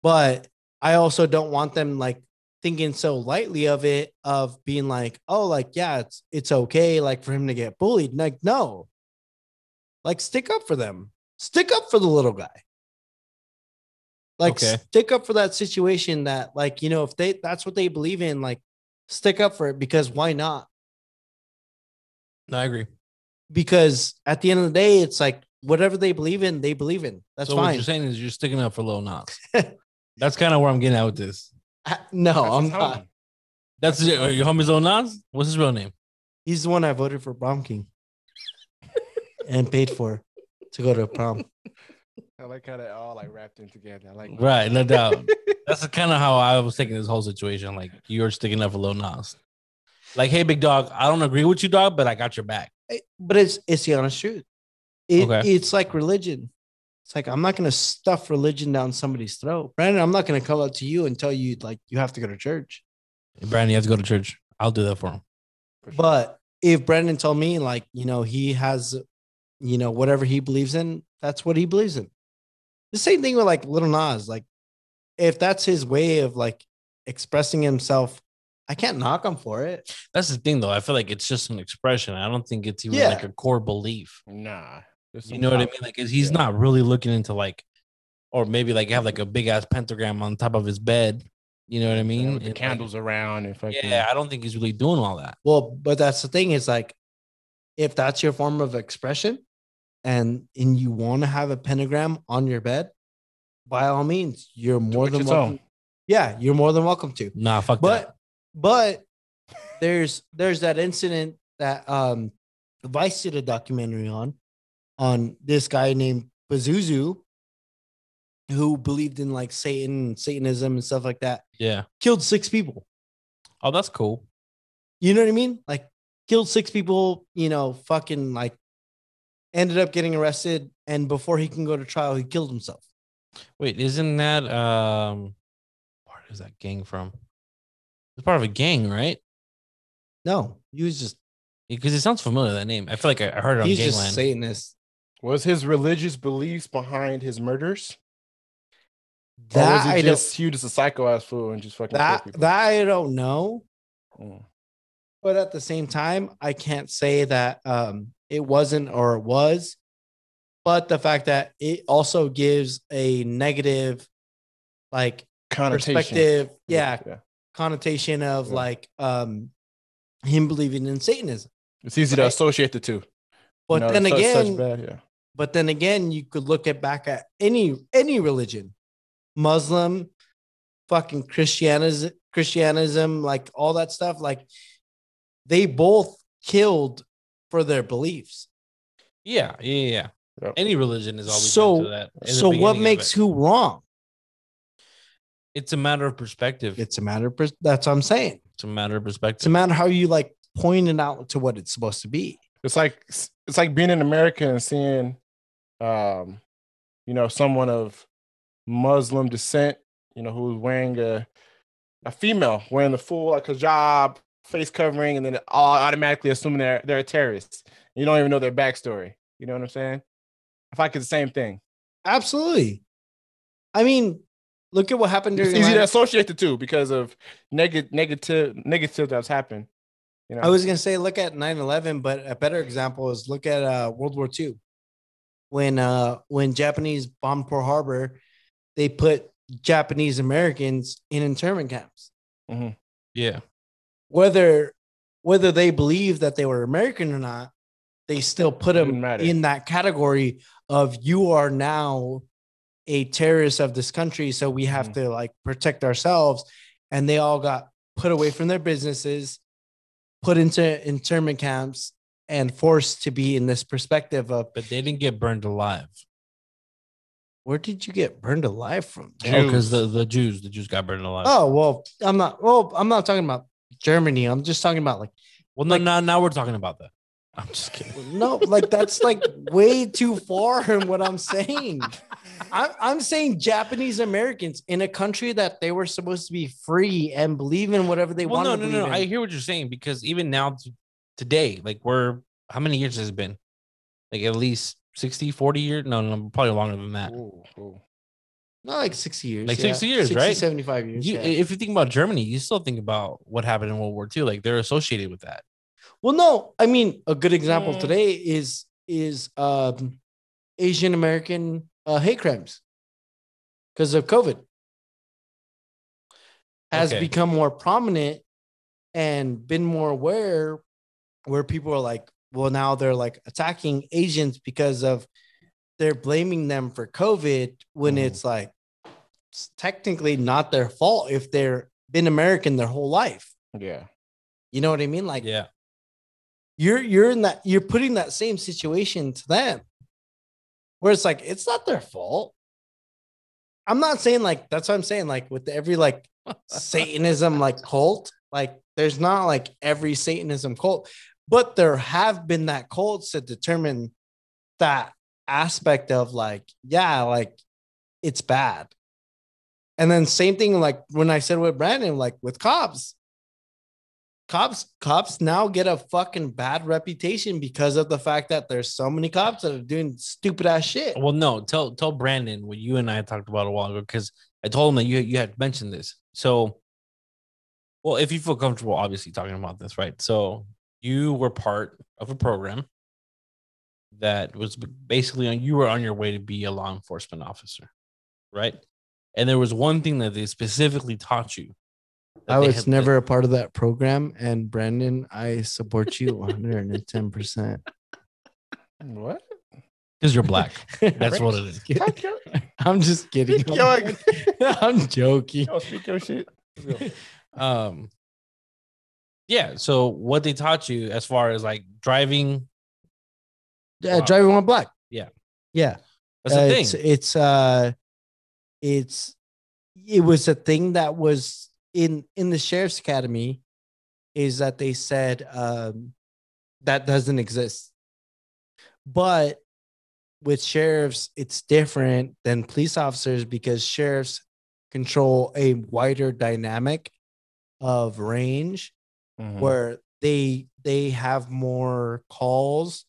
But I also don't want them like thinking so lightly of it of being like, "Oh, like yeah, it's it's okay like for him to get bullied." Like no. Like stick up for them. Stick up for the little guy like Okay. stick up for that situation that like you know if they that's what they believe in like stick up for it because why not no, I agree. because at the end of the day it's like whatever they believe in they believe in that's so what fine you're saying is you're sticking up for Lil Nas. <laughs> That's kind of where I'm getting at with this. I- no, That's I'm not. homie. That's it. Your homie's Lil Nas? What's his real name? He's the one I voted for prom king and paid for to go to a prom. I like how they all like wrapped in together. I like Right, no doubt. <laughs> That's kind of how I was taking this whole situation. Like you're sticking up for Lil Nas. Like, hey, big dog, I don't agree with you, dog, but I got your back. Eh, But it's it's the honest truth. It, Okay. It's like religion. It's like I'm not gonna stuff religion down somebody's throat. Brandon, I'm not gonna come up to you and tell you like you have to go to church. Brandon, you have to go to church. I'll do that for him. For sure. But if Brandon told me like, you know, he has, you know, whatever he believes in, that's what he believes in. The same thing with like Lil Nas. Like, if that's his way of like expressing himself, I can't knock him for it. That's the thing, though. I feel like it's just an expression. I don't think it's even Yeah. like a core belief. nah. There's You some know what I clout. mean? Like, 'cause he's Yeah. not really looking into like, or maybe like have like a big ass pentagram on top of his bed. You know what I mean? with the And, like, candles around and fucking yeah, I don't think he's really doing all that. Well, but that's the thing is like, if that's your form of expression, and and you want to have a pentagram on your bed, by all means, you're more than welcome. own. Yeah, you're more than welcome to. Nah, fuck that. but but there's there's that incident that um Vice did a documentary on on this guy named Pazuzu who believed in like Satan, Satanism and stuff like that. Yeah. Killed six people. Oh, that's cool. You know what I mean? Like killed six people, you know, fucking like ended up getting arrested and before he can go to trial he killed himself. Wait, isn't that um, where is that gang from? It's part of a gang, right? No, he was just Because it sounds familiar. That name. I feel like I I heard it on he's Gangland. just Satanist. Was his religious beliefs behind his murders? or That was he I just was just a psycho ass fool and just fucking that people? that I don't know. Mm. but at the same time i can't say that um it wasn't or it was but the fact that it also gives a negative like connotation. perspective yeah yeah. connotation of Yeah. like um him believing in satanism It's easy to associate the two. you but know, then again bad, yeah. But then again you could look at back at any any religion muslim fucking christianism christianism like all that stuff like they both killed for their beliefs Yeah, yeah, yeah. Yep. Any religion is always So- that. so what makes who wrong It's a matter of perspective. It's, it's a matter of pers- that's what i'm saying It's a matter of perspective. it's perspective. a matter how you like point it out to what it's supposed to be It's like it's like being an American and seeing, um, you know, someone of Muslim descent, you know, who's wearing a a female wearing the full like hijab, face covering, and then all automatically assuming they're they're a terrorist. You don't even know their backstory. You know what I'm saying? If I it's the same thing. absolutely i mean look at what happened It's during easy to associate the two because of negative negative negative that's happened. You know, I was gonna say look at 9-11, but a better example is look at uh, World War II. When uh when Japanese bombed Pearl Harbor, they put Japanese Americans in internment camps. yeah. Whether whether they believe that they were American or not, they still put them in that category of you are now a terrorist of this country, so we have Mhm. to like protect ourselves. And they all got put away from their businesses, put into internment camps, and forced to be in this perspective of But they didn't get burned alive. where did you get burned alive from? Oh, because the, the Jews, the Jews got burned alive. Oh well, I'm not. Well, I'm not talking about Germany. I'm just talking about like well, no, like- now, now we're talking about that. I'm just kidding. no, like that's like way too far in what I'm saying. I'm, I'm saying Japanese Americans in a country that they were supposed to be free and believe in whatever they well, want no, no, no. in. I hear what you're saying because even now, today, like we're, how many years has it been? Like at least 60, 40 years? No, no, probably longer than that. Ooh, ooh. Not like 60 years. Like 60 years, 60, right? 75 years. You, yeah. If you think about Germany, you still think about what happened in World War II. Like they're associated with that. Well, no, I mean a good example Mm. today is is um Asian American uh, hate crimes because of COVID has Okay. become more prominent and been more aware where people are like, well, now they're like attacking Asians because of they're blaming them for COVID when Mhm. it's like it's technically not their fault if they're been American their whole life. Yeah. You know what I mean? Like Yeah. you're you're in that you're putting that same situation to them where it's like it's not their fault i'm not saying like that's what i'm saying like with every like <laughs> satanism like cult like there's not like every satanism cult but there have been that cults that determine that aspect of like yeah like it's bad and then same thing like when i said with brandon like with cops cops cops now get a fucking bad reputation because of the fact that there's so many cops that are doing stupid ass shit. Well, no, tell tell Brandon what you and I talked about a while ago because I told him that you you had mentioned this. So, well, if you feel comfortable, obviously talking about this, right? So you were part of a program that was basically on you were on your way to be a law enforcement officer, right? And there was one thing that they specifically taught you. I was had- never a part of that program, and Brandon, I support you 110. percent What? because you're black. <laughs> That's what it is. <laughs> I'm just kidding. Yo, I- <laughs> I'm joking. Yo, speak your shit. Um yeah so what they taught you as far as like driving Uh, Wow. driving while black. Yeah. yeah. that's the Uh, thing It's, it's uh, it's it was a thing that was in in the sheriff's academy, is that they said um that doesn't exist, but with sheriffs it's different than police officers because sheriffs control a wider dynamic of range Mhm. where they they have more calls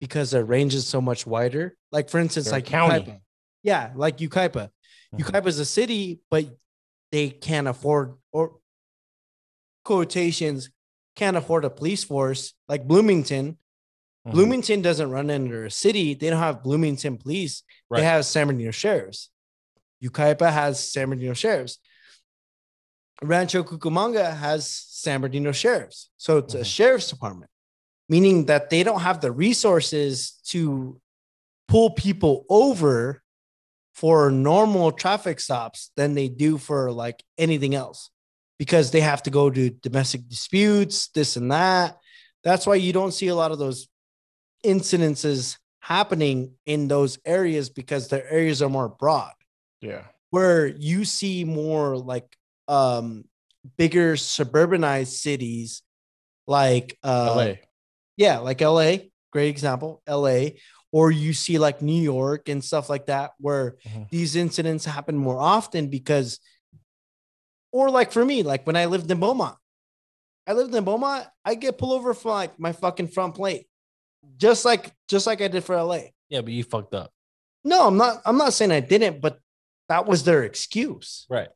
because their range is so much wider. Like for instance, They're like county. Yucaipa. Yeah, like Yucaipa. Mhm. Yucaipa is a city, but they can't afford or quotations can't afford a police force like Bloomington. Mhm. Bloomington doesn't run under a city. They don't have Bloomington police. Right. They have San Bernardino sheriffs. Yucaipa has San Bernardino sheriffs. Rancho Cucamonga has San Bernardino sheriffs. So it's a Mhm. sheriff's department, meaning that they don't have the resources to pull people over for normal traffic stops than they do for like anything else because they have to go to domestic disputes, this and that. That's why you don't see a lot of those incidences happening in those areas because their areas are more broad Yeah. where you see more like um bigger suburbanized cities like uh LA. yeah like la great example la or you see like new york and stuff like that where Mhm. these incidents happen more often because or like for me like when i lived in beaumont i lived in beaumont i get pulled over for like my fucking front plate just like just like i did for la yeah but you fucked up no i'm not i'm not saying i didn't but that was their excuse right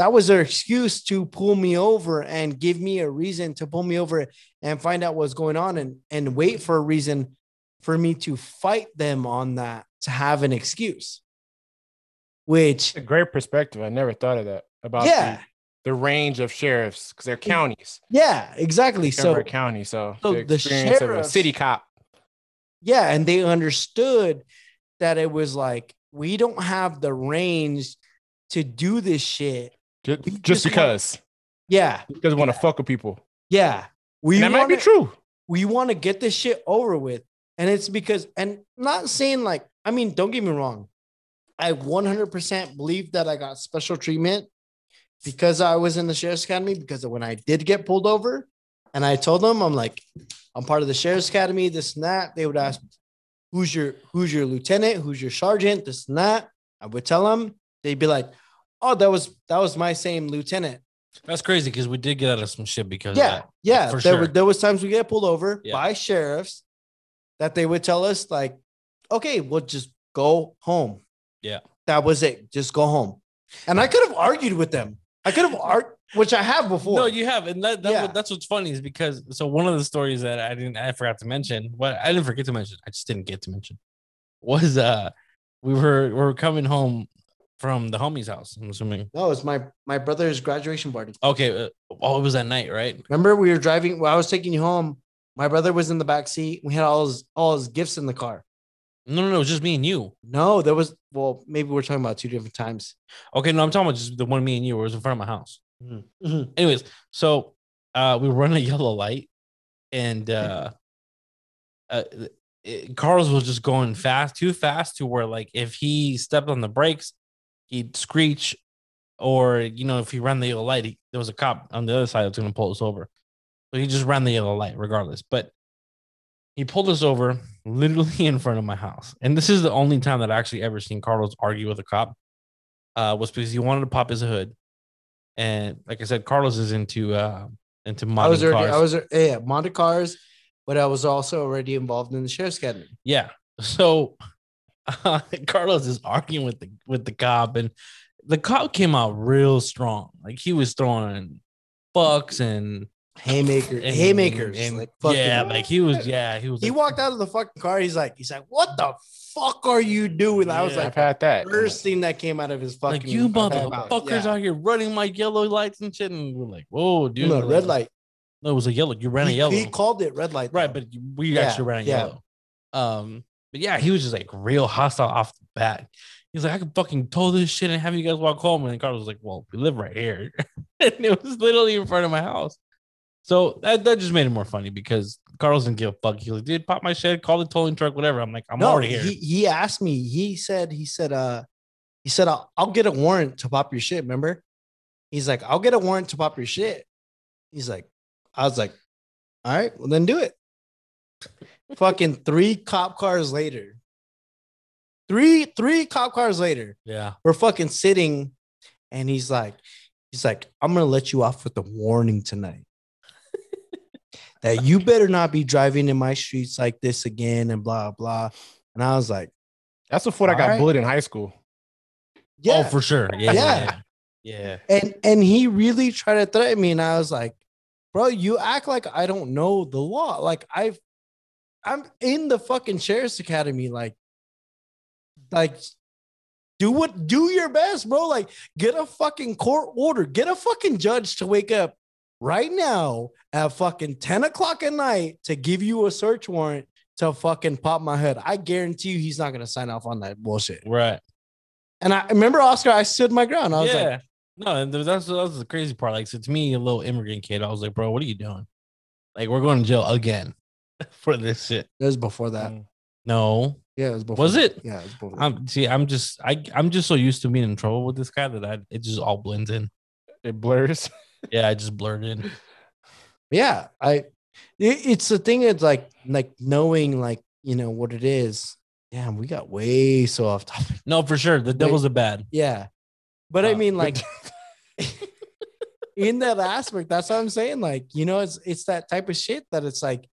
that was their excuse to pull me over and give me a reason to pull me over and find out what's going on and and wait for a reason for me to fight them on that to have an excuse which a great perspective. I never thought of that about yeah the, the range of sheriffs because they're counties. yeah exactly So county. So, so the the experience of a city cop. yeah and they understood that it was like we don't have the range to do this shit Just, just just want- because. yeah Because we want to fuck with people. yeah we And that might be wanna- true. we want to get this shit over with. And it's because, and not saying like, I mean, don't get me wrong. I 100% believe that I got special treatment because I was in the sheriff's academy. Because when I did get pulled over and I told them, I'm like, I'm part of the sheriff's academy, this and that, they would ask, who's your, who's your lieutenant? Who's your sergeant? This and that. I would tell them, they'd be like, oh, that was, that was my same lieutenant. that's crazy because we did get out of some shit because of Yeah, that. yeah. for there, sure. were, there was times we get pulled over Yeah. by sheriffs that they would tell us like, okay, we'll just go home. Yeah. that was it. Just go home. And I could have argued with them. I could have argued, which I have before. No, you have, and that, that Yeah. that's what's funny is because so one of the stories that I didn't I forgot to mention, what I didn't forget to mention, I just didn't get to mention, was uh we were we were coming home from the homie's house. I'm assuming. no, it's my my brother's graduation party. Okay, uh, oh, it was that night, right? Remember, we were driving. Well, I was taking you home. My brother was in the back seat. We had all his all his gifts in the car. No, no, no, it was just me and you. No, there was. Well, maybe we're talking about two different times. Okay, no, I'm talking about just the one me and you where it was in front of my house. Mhm. <laughs> Anyways, so uh we were <laughs> running a yellow light and uh, uh it, Carlos was just going fast, too fast to where like if he stepped on the brakes, he'd screech, or you know, if he ran the yellow light, he, there was a cop on the other side that's gonna pull us over. So he just ran the yellow light regardless. But he pulled us over literally <laughs> in front of my house. And this is the only time that I actually ever seen Carlos argue with a cop. Uh, was because he wanted to pop his hood. And like I said, Carlos is into uh into modding I was already, cars. I was yeah, Monte cars, but I was also already involved in the sheriff's academy. Yeah. So uh, <laughs> Carlos is arguing with the with the cop, and the cop came out real strong. Like he was throwing bucks and, haymakers, and- haymakers. and- like fucking, yeah, like he was. Yeah, he was. he like, walked out of the fucking car. He's like, he's like, what the fuck are you doing? I was like, I've had that. first thing that came out of his fucking like you mouth. motherfuckers Yeah. out here running my yellow lights and shit, and we're like, whoa, dude, No, red light. No, it was a yellow. You ran a yellow. he called it red light, right, though. but we Yeah, actually ran a yeah. yellow. Um, but yeah, he was just like real hostile off the bat. He's like, I could fucking tow this shit and have you guys walk home. And Carlos was like, Well, we live right here. <laughs> and it was literally in front of my house. So that, that just made it more funny because Carlos didn't give a fuck. He was like, dude, pop my shed, call the towing truck, whatever. I'm like, I'm no, already here. he he asked me. He said, he said, uh, he said, I'll, I'll get a warrant to pop your shit. Remember? He's like, I'll get a warrant to pop your shit. He's like, I was like, all right, well then do it. Fucking three cop cars later. Three three cop cars later, yeah. we're fucking sitting, and he's like, he's like, I'm gonna let you off with a warning tonight. <laughs> that you better not be driving in my streets like this again, and blah blah. And I was like, That's the foot I got Alright. bullied in high school. yeah. Oh, for sure. Yeah. Yeah. Yeah. and and he really tried to threaten me, and I was like, bro, you act like I don't know the law. Like I've I'm in the fucking sheriff's academy, like, like do what do your best, bro. Like, get a fucking court order, get a fucking judge to wake up right now at fucking 10 o'clock at night to give you a search warrant to fucking pop my head. I guarantee you he's not gonna sign off on that bullshit. Right. And I remember Oscar, I stood my ground. I was yeah. like, no, and that's that's the crazy part. Like, so to me, a little immigrant kid, I was like, bro, what are you doing? Like, we're going to jail again <laughs> for this shit. it was before that. Mm. No, Yeah, it was before. Was that. it? Yeah, it was before. that. I'm see. I'm just I I'm just so used to being in trouble with this guy that I it just all blends in. It blurs. <laughs> Yeah, I just blurred in. yeah, I. It, it's the thing. It's like like knowing like you know what it is. Damn, we got way so off topic. No, for sure. The devil's a bad. Yeah, but I Uh, mean like. <laughs> in that aspect, that's what I'm saying. Like, you know, it's it's that type of shit that it's like,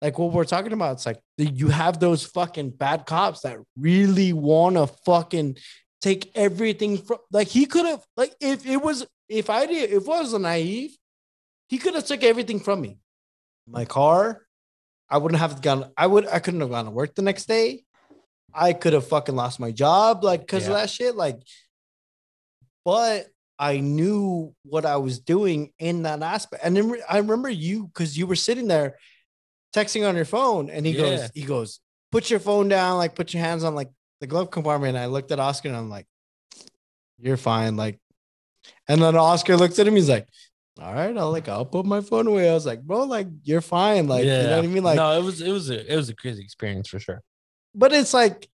like what we're talking about. It's like you have those fucking bad cops that really want to fucking take everything from. Like he could have, like if it was, if I did, if I was a naive, he could have took everything from me. My car, I wouldn't have gone. I would. I couldn't have gone to work the next day. I could have fucking lost my job, like because Yeah. of that shit. Like, but I knew what I was doing in that aspect. And then I remember you because you were sitting there texting on your phone, and he Yeah. goes, he goes, put your phone down, like put your hands on like the glove compartment. And I looked at Oscar and I'm like, you're fine. Like, and then Oscar looks at him, he's like, all right, I'll like I'll put my phone away. I was like, bro, like you're fine. Like, you know what I mean? Like, no, it was it was a it was a crazy experience for sure. but it's like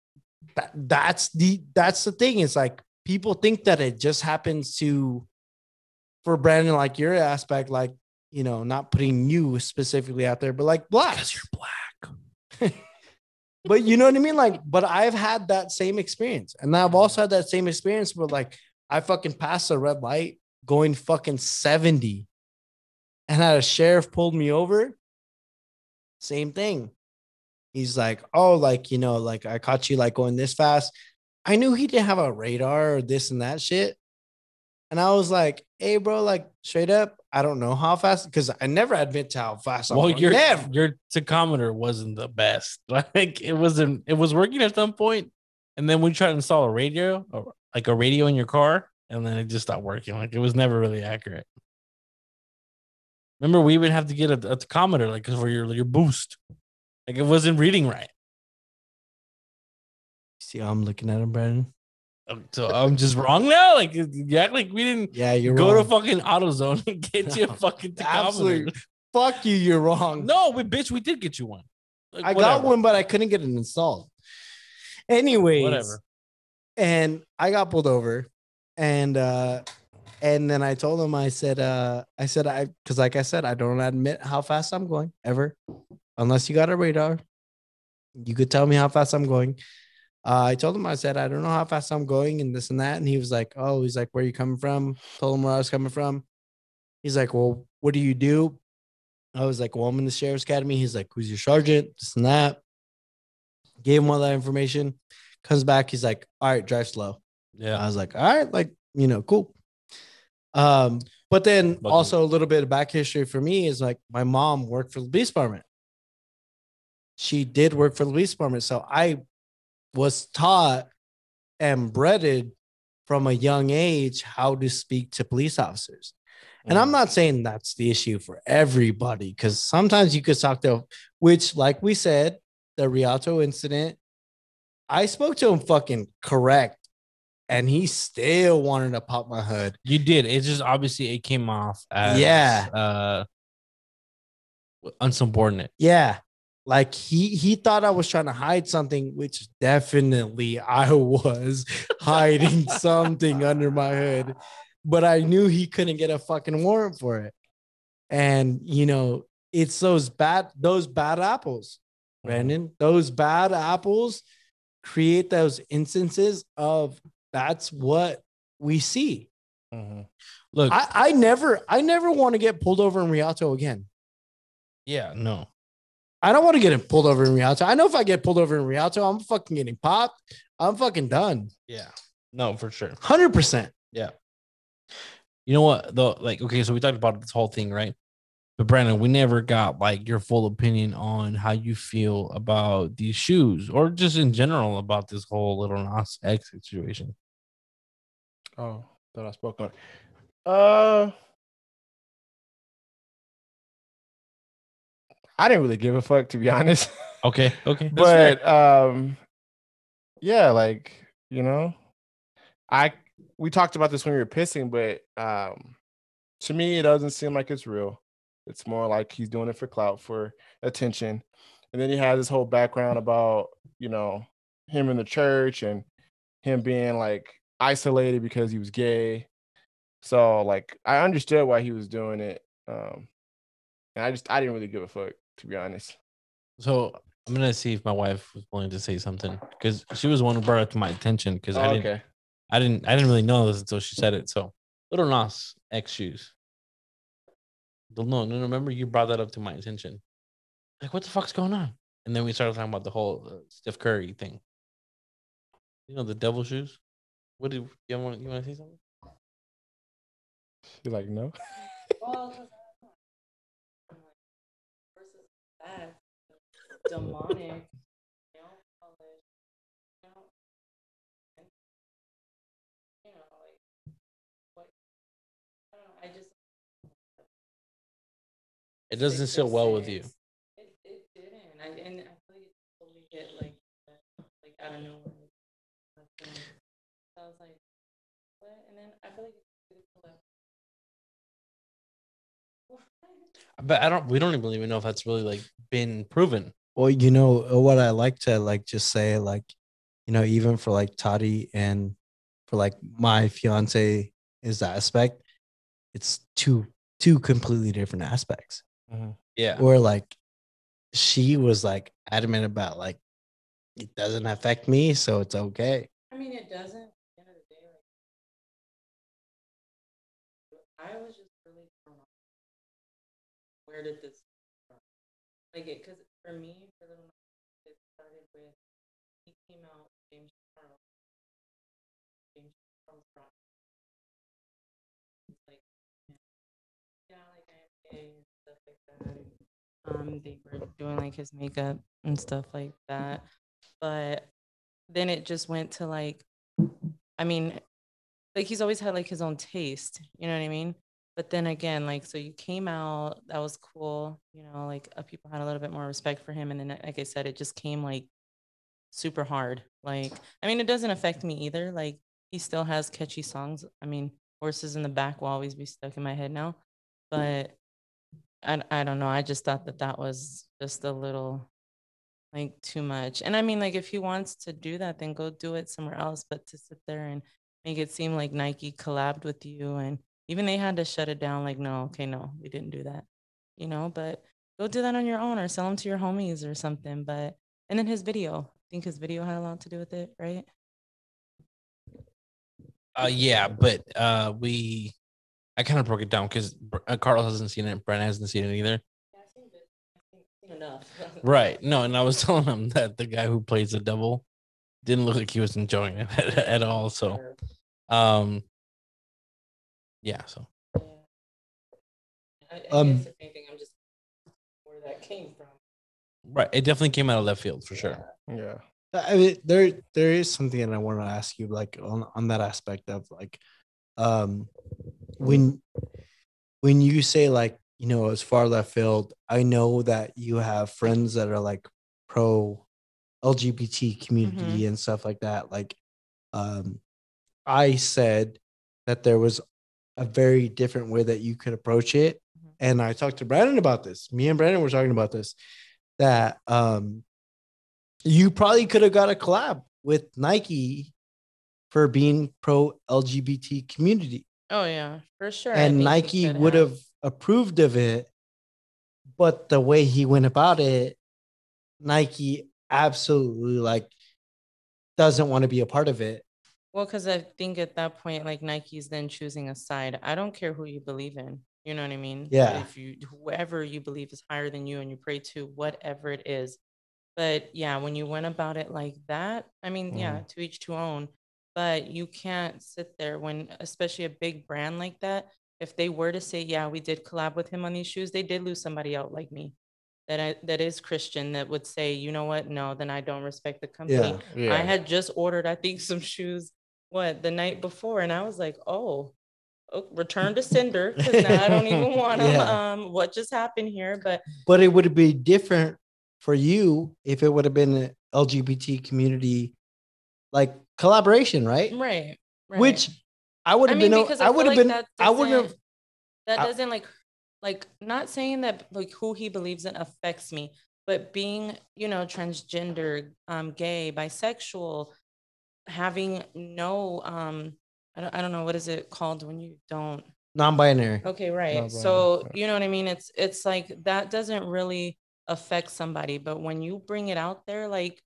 that, that's the that's the thing. It's like people think that it just happens to for Brandon, like your aspect, like you know, not putting you specifically out there, but like black. Because you're black. <laughs> But you know what I mean? Like, but I've had that same experience. And I've also had that same experience where like I fucking passed a red light going fucking 70 and had a sheriff pulled me over. Same thing. He's like, oh, like, you know, like I caught you like going this fast. I knew he didn't have a radar or this and that shit. And I was like, hey, bro, like straight up, I don't know how fast because I never admit to how fast I'm Well, your never. your tachometer wasn't the best. <laughs> Like it wasn't. It was working at some point, and then we tried to install a radio, or like a radio in your car, and then it just stopped working. Like it was never really accurate. Remember, we would have to get a, a tachometer, like for your your boost. Like it wasn't reading right. See, I'm looking at him, Brandon. So I'm just wrong now. Like you act like we didn't Yeah, you're go wrong. to fucking AutoZone and get <laughs> you a fucking absolutely. Fuck you, you're wrong. No, we bitch, we did get you one. Like, I got one, but I couldn't get it installed. Anyways, Whatever. And I got pulled over, and uh, and then I told him, I said, uh, I said, I because like I said, I don't admit how fast I'm going ever, unless you got a radar. You could tell me how fast I'm going. Uh, I told him, I said, I don't know how fast I'm going, and this and that. And he was like, Oh, he's like, Where you coming from? Told him where I was coming from. He's like, Well, what do you do? I was like, Well, I'm in the sheriff's academy. He's like, Who's your sergeant? This and that. Gave him all that information. Comes back, he's like, All right, drive slow. Yeah. I was like, all right, like, you know, cool. Um, but then also a little bit of back history for me is like my mom worked for the police department. She did work for the police department. So I was taught and breaded from a young age how to speak to police officers. And I'm not saying that's the issue for everybody, because sometimes you could talk to, which, like we said, the Rialto incident, I spoke to him fucking correct, and he still wanted to pop my hood. You did. It just obviously it came off as Yeah. uh unsubordinate. Yeah. Like he he thought I was trying to hide something, which definitely I <laughs> was hiding <laughs> something under my hood, but I knew he couldn't get a fucking warrant for it. And you know, it's those bad those bad apples, Brandon. Those bad apples create those instances of that's what we see. Mhm. Look, I, I never I never want to get pulled over in Rialto again. yeah, no. I don't want to get pulled over in Rialto. I know if I get pulled over in Rialto, I'm fucking getting popped. I'm fucking done. Yeah. No, for sure. 100%. Yeah. You know what though? Like, okay, so we talked about this whole thing, right? But Brandon, we never got like your full opinion on how you feel about these shoes, or just in general about this whole Lil Nas X situation. Oh, thought I spoke on. Uh, I didn't really give a fuck to be <laughs> honest. Okay, okay, <laughs> fair. but um, yeah, like you know, I we talked about this when we were pissing, but um, to me, it doesn't seem like it's real. It's more like he's doing it for clout, for attention, and then he has this whole background about you know him in the church and him being like isolated because he was gay. So like I understood why he was doing it. Um and I just I didn't really give a fuck to be honest. so I'm gonna see if my wife was willing to say something because she was the one who brought it to my attention because I Oh, didn't, okay. I didn't, I didn't really know this until she said it. So Lil Nas X shoes. Don't know. No, no, remember you brought that up to my attention. Like, what the fuck's going on? And then we started talking about the whole uh, Steph Curry thing. You know the devil shoes. What do you want? You want to say something? She's like, no. versus that demonic nail polish, you know, and, you know, like what I don't know, I just It doesn't sit well with you. It it didn't. I and I feel like it totally hit like like out of nowhere. Like, I was like, what? And then I feel like <laughs> But I don't. We don't even even know if that's really like been proven. Well, you know uh, what I like to like just say, like, you know, even for like Toddy and for like my fiance is that aspect, it's two two completely different aspects. Yeah. Or like she was like adamant about like it doesn't affect me, so it's okay. I mean, it doesn't. At the end of the day, like, I was just really thrown. Where did this come from? Like it, because for me, for Lil Nas, it started with he came out James Charles. James Charles brought. Like, yeah, like I am gay and stuff like that. Um, they were doing like his makeup and stuff like that, but then it just went to like i mean like he's always had like his own taste you know what i mean but then again like so you came out that was cool you know like uh, people had a little bit more respect for him and then like i said it just came like super hard. Like, I mean, it doesn't affect me either. Like, he still has catchy songs. I mean, horses in the back will always be stuck in my head now, but I I don't know. I just thought that that was just a little like too much. And I mean, like, if he wants to do that, then go do it somewhere else. But to sit there and make it seem like Nike collabed with you and even they had to shut it down, like, no, okay, no, we didn't do that, you know, but go do that on your own or sell them to your homies or something. But, and then his video, I think his video had a lot to do with it, right? Uh, yeah, but uh, we, I kind of broke it down because uh, Carlos hasn't seen it, Brent hasn't seen it either. Enough. Right. No, and I was <laughs> telling him that the guy who plays the devil didn't look like he was enjoying it at, <laughs> at all. So, um, yeah. So I, I Um, guess if anything, I'm just where that came from. right, it definitely came out of left field for sure. Yeah. I mean, there there is something that I want to ask you, like on on that aspect of like, um, when when you say like you know as far left field, I know that you have friends that are like pro LGBT community and stuff like that. Like, um, I said that there was a very different way that you could approach it, Mhm. and I talked to Brandon about this. Me and Brandon were talking about this. That um you probably could have got a collab with Nike for being pro LGBT community. Oh yeah, for sure. And Nike would have approved of it. But the way he went about it, Nike absolutely like doesn't want to be a part of it. Well, because I think at that point, like Nike's then choosing a side. I don't care who you believe in. You know what I mean? Yeah. If you whoever you believe is higher than you and you pray to, whatever it is. But yeah, when you went about it like that, I mean, yeah, Mm. to each to own. But you can't sit there when, especially a big brand like that, if they were to say, yeah, we did collab with him on these shoes, they did lose somebody out like me. That I, that is Christian that would say, you know what? No, then I don't respect the company. Yeah. I had just ordered, I think, some shoes, what, the night before, and I was like, oh, oh return to sender because now I don't even <laughs> want to. Yeah. Um, what just happened here? But But it would be different for you if it would have been an LGBT community like collaboration, right? right, right. Which I would I have mean, been. because I I, would have like been. I wouldn't have. doesn't- That I- doesn't like, like not saying that like who he believes in affects me, but being you know transgender, um, gay, bisexual, having no um, I don't, I don't know what is it called when you don't Non-binary. Okay, right. Not So, you know what I mean? It's it's like that doesn't really affect somebody, but when you bring it out there like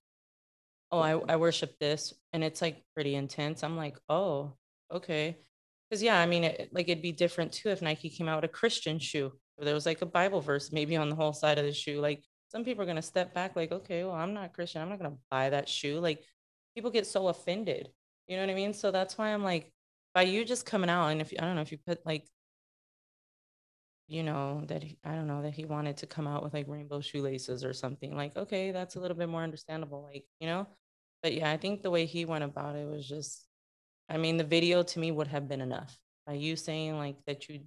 oh, I I worship this and it's like pretty intense. I'm like, "Oh, okay." Cuz yeah, I mean, it, like it'd be different too if Nike came out with a Christian shoe or there was like a Bible verse maybe on the whole side of the shoe. Like some people are going to step back like, "Okay, well, I'm not Christian. I'm not going to buy that shoe." Like people get so offended. You know what I mean? So that's why I'm like by you just coming out and if I don't know if you put like you know that he, I don't know that he wanted to come out with like rainbow shoelaces or something like okay that's a little bit more understandable like you know but yeah I think the way he went about it was just I mean the video to me would have been enough by you saying like that you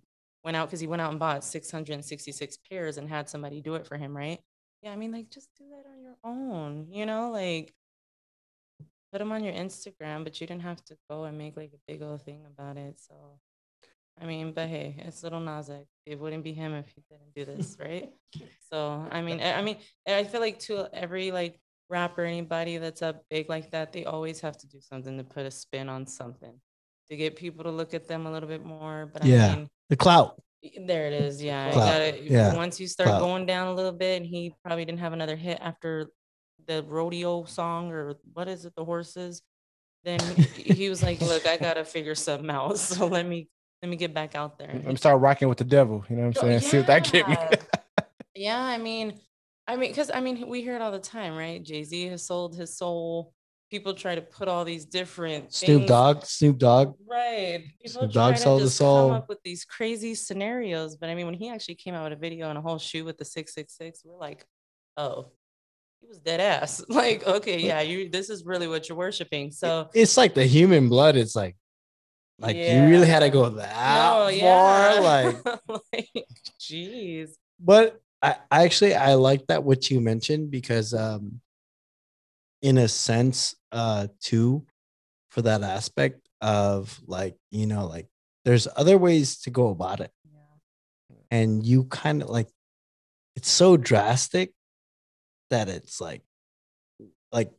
went out because he went out and bought 666 pairs and had somebody do it for him right yeah I mean like just do that on your own you know like put them on your Instagram but you didn't have to go and make like a big old thing about it so I mean, but hey, it's Lil Nas X. It wouldn't be him if he didn't do this, <laughs> right? so I mean, I I mean, I feel like to every like rapper, anybody that's up big like that, they always have to do something to put a spin on something to get people to look at them a little bit more. But Yeah. I mean, The clout. there it is. Yeah, you gotta, yeah, Once you start clout. going down a little bit, and he probably didn't have another hit after the rodeo song or what is it, the horses. Then <laughs> he was like, "Look, I gotta figure something out. <laughs> So let me let me get back out there." Let me start rocking with the devil. You know what I'm oh, saying? See what that get me. Yeah. <laughs> yeah, I mean, I mean, because I mean, we hear it all the time, right? Jay Z has sold his soul. People try to put all these different Snoop Dogg. Snoop Dogg. Right. People Snoop Dogg sold his soul. come up with these crazy scenarios. But I mean, when he actually came out with a video and a whole shoe with the 666, we're like, oh, he was dead ass. <laughs> Like, okay, yeah, you this is really what you're worshiping. So It's like the human blood. It's like, like you really had to go that no, far. yeah. Like, <laughs> like, jeez. but I, I actually I like that what you mentioned because um in a sense uh too for that aspect of like you know like there's other ways to go about it Yeah. and you kind of like it's so drastic that it's like like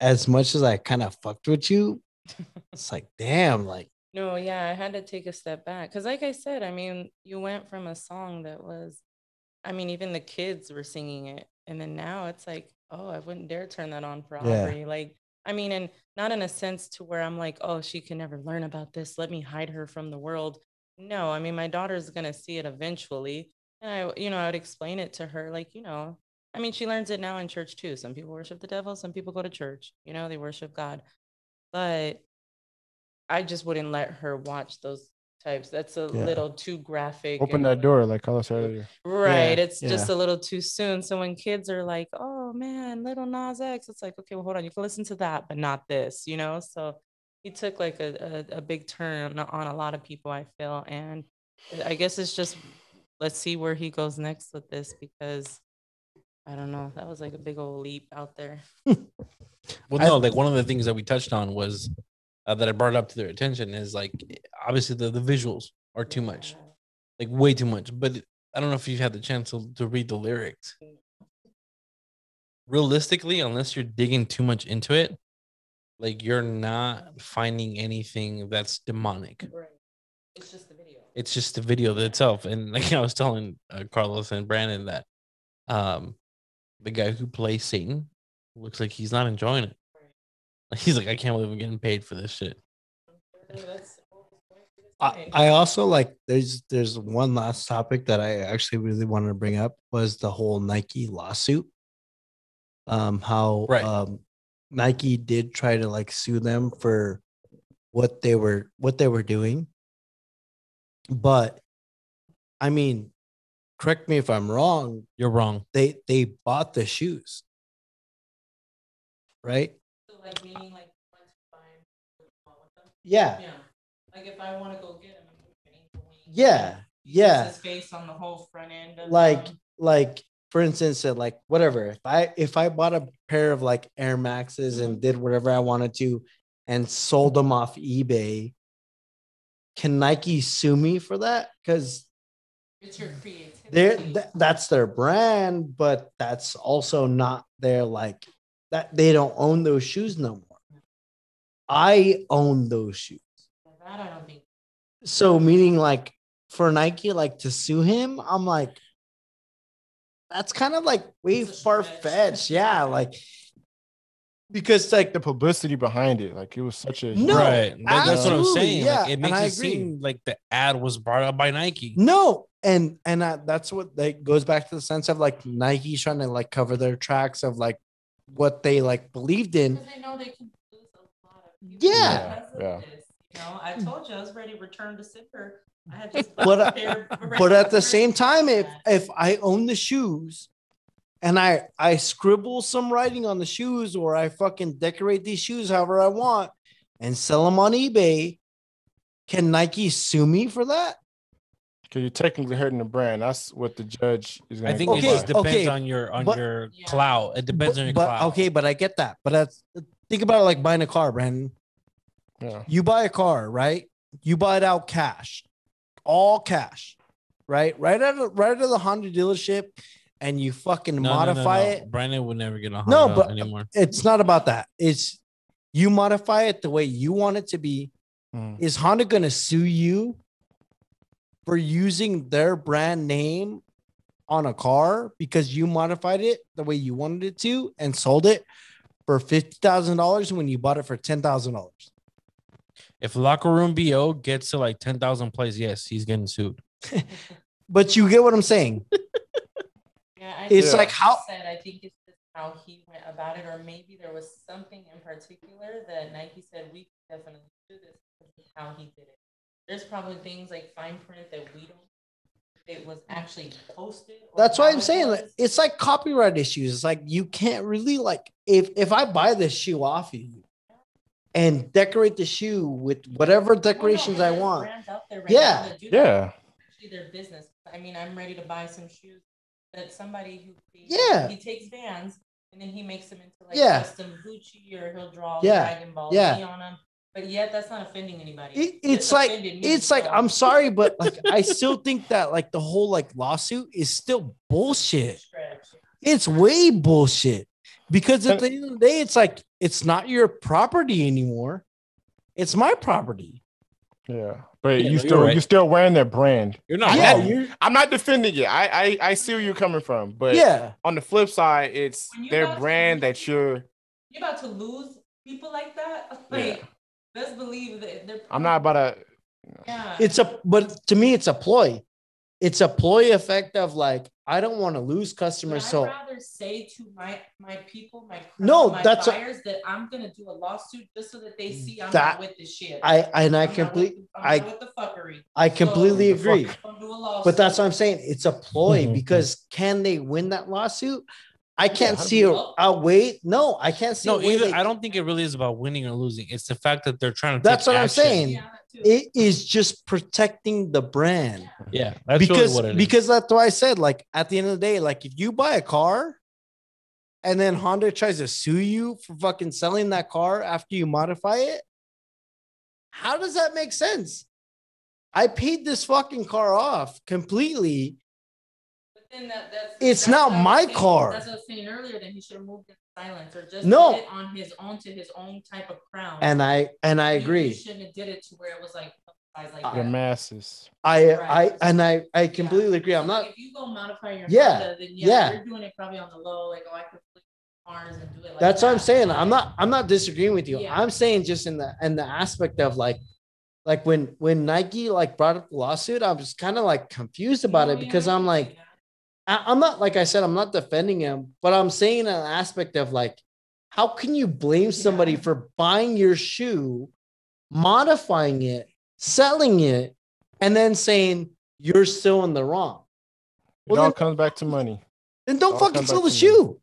as much as i kind of fucked with you <laughs> it's like damn like No, yeah, I had to take a step back because, like I said, I mean, you went from a song that was, I mean, even the kids were singing it, and then now it's like, oh, I wouldn't dare turn that on for Yeah. Aubrey. Like, I mean, and not in a sense to where I'm like, oh, she can never learn about this. Let me hide her from the world. No, I mean, my daughter's gonna see it eventually, and I, you know, I would explain it to her, like, you know, I mean, she learns it now in church too. Some people worship the devil, some people go to church. You know, they worship God, but I just wouldn't let her watch those types. That's a Yeah. little too graphic. Open and that door, like Carlos earlier. Right. Yeah, It's just a little too soon. So when kids are like, oh man, Lil Nas X, it's like, okay, well, hold on. You can listen to that, but not this, you know? So he took like a, a, a big turn on a lot of people, I feel. And I guess it's just, let's see where he goes next with this because I don't know. That was like a big old leap out there. <laughs> Well, I- no, like one of the things that we touched on was uh, that I brought up to their attention is like obviously the, the visuals are too much, like way too much. But I don't know if you've had the chance to, to read the lyrics. Realistically, unless you're digging too much into it, like you're not finding anything that's demonic. Right. It's just the video. It's just the video itself. And like <laughs> I was telling uh, Carlos and Brandon that um the guy who plays Satan looks like he's not enjoying it. <laughs> He's like, I can't believe I'm getting paid for this shit. I, I also like there's there's one last topic that I actually really wanted to bring up was the whole Nike lawsuit. Um how Right. um Nike did try to like sue them for what they were what they were doing. But I mean, correct me if I'm wrong, You're wrong. they they bought the shoes. Right? So like meaning like once you buy 'em, you them? Yeah. Yeah. Like if I want to go get them, I'm getting the wing. Yeah. Yeah. His face on the whole front end. Of like them. like for instance uh, like whatever if i if i bought a pair of like air maxes and did whatever i wanted to and sold them off ebay can nike sue me for that because it's your creativity. They're th- that's their brand but that's also not their like that they don't own those shoes no more i own those shoes that I don't think. so meaning like for Nike like to sue him, I'm like that's kind of like way far fetched. Yeah, like because like The publicity behind it, like it was such a No, right. That- that's what I'm saying. yeah, like, it makes it agree. seem like the ad was brought up by Nike. no, and and uh, that's what like goes back to the sense of like Nike trying to like cover their tracks of like what they like believed in. Because they know they can lose a lot of people. Yeah. because of Yeah. this, You know, I told you I was ready to return to sender. I had just But, bought a uh, pair of But at the same time, if if I own the shoes and I I scribble some writing on the shoes or I fucking decorate these shoes however I want and sell them on eBay, can Nike sue me for that? Because you're technically hurting the brand. That's what the judge is going to. I think Okay, it just depends okay, on your on but- your Yeah. clout. It depends on your but, clout. okay, but I get that. But that's think about it like buying a car, Brandon. Yeah. You buy a car, right? You buy it out cash, all cash, right? Right out of right out of the Honda dealership, and you fucking No, no, no, modify no. it. Brandon would never get a Honda No, but- anymore. It's not about that. It's you modify it the way you want it to be. Mm. Is Honda gonna sue you for using their brand name on a car because you modified it the way you wanted it to and sold it for fifty thousand dollars when you bought it for ten thousand dollars? If Locker Room BO gets to like 10,000 plays, yes, he's getting sued. <laughs> But you get what I'm saying. <laughs> Yeah, I It's like how- said. I think it's just how he went about it, or maybe there was something in particular that Nike said we definitely do this because how he did it. There's probably things like fine print that we don't. It was actually posted. That's why I'm saying like, it's like copyright issues. It's like you can't really like if if I buy this shoe off of you and decorate the shoe with whatever Well, no, decorations I want. brands out there right Yeah, now that do that. Yeah. actually their business. I mean, I'm ready to buy some shoes that somebody who Yeah. he takes Vans and then he makes them into like Yeah. custom Gucci or he'll draw Yeah. Dragon Ball Yeah. Z on them. But yet that's not offending anybody. It- it's like me, it's like so- I'm sorry, but like I still think that like the whole like lawsuit is still bullshit. It's way bullshit because at the end of the day, it's like it's not your property anymore. It's my property. Yeah, but Yeah, you no, you're still right. you're still wearing their brand. You're not yeah, you're, I'm not defending it. I I, I see where you're coming from, but yeah, on the flip side, it's their guys- brand that you're. You're about to lose people like that. Like, let's believe that they're. I'm not about to. Yeah. it's a but to me, it's a ploy. It's a ploy effect of like I don't want to lose Would customers, I so rather say to my my people, my No, my that's a- buyers that I'm gonna do a lawsuit just so that they see I'm That- not with this shit. I and I I'm not with complete the- I- with the fuckery. I completely the agree. fuck? Don't do a lawsuit. But that's what I'm saying. It's a ploy Mhm. because can they win that lawsuit? I can't how see a, well- a way. No, I can't see. No, a way either they- I don't think it really is about winning or losing. It's the fact that they're trying to. That's take what I'm saying. Yeah. It is just protecting the brand Yeah, that's because really what it is. because that's why I said like at the end of the day, like if you buy a car and then Honda tries to sue you for fucking selling that car after you modify it, how does that make sense? I paid this fucking car off completely. But then that, that's, It's that's not what I was my saying- car. That's what I was saying earlier. That he should have moved in silence or just No. did it on his own to his own type of crown. And I and I You- You agree. shouldn't have did it to where it was like like The that. masses. I I and I I Yeah. completely agree. I'm So, not like, If you go modify your Yeah, Honda, then yeah, yeah. you're doing it probably on the low. Like, oh, I could flip cars and do it. Like that's what I'm saying. I'm not I'm not disagreeing with you. Yeah. I'm saying just in the in the aspect of like like when when Nike like brought up the lawsuit, I was kind of like confused about No, it because I I'm like that. I, I'm not like I said, I'm not defending him, but I'm saying an aspect of like, how can you blame somebody Yeah. for buying your shoe, modifying it, selling it, and then saying you're still in the wrong? Well, It all then- comes back to money. Then don't All fucking sell the to me. shoe.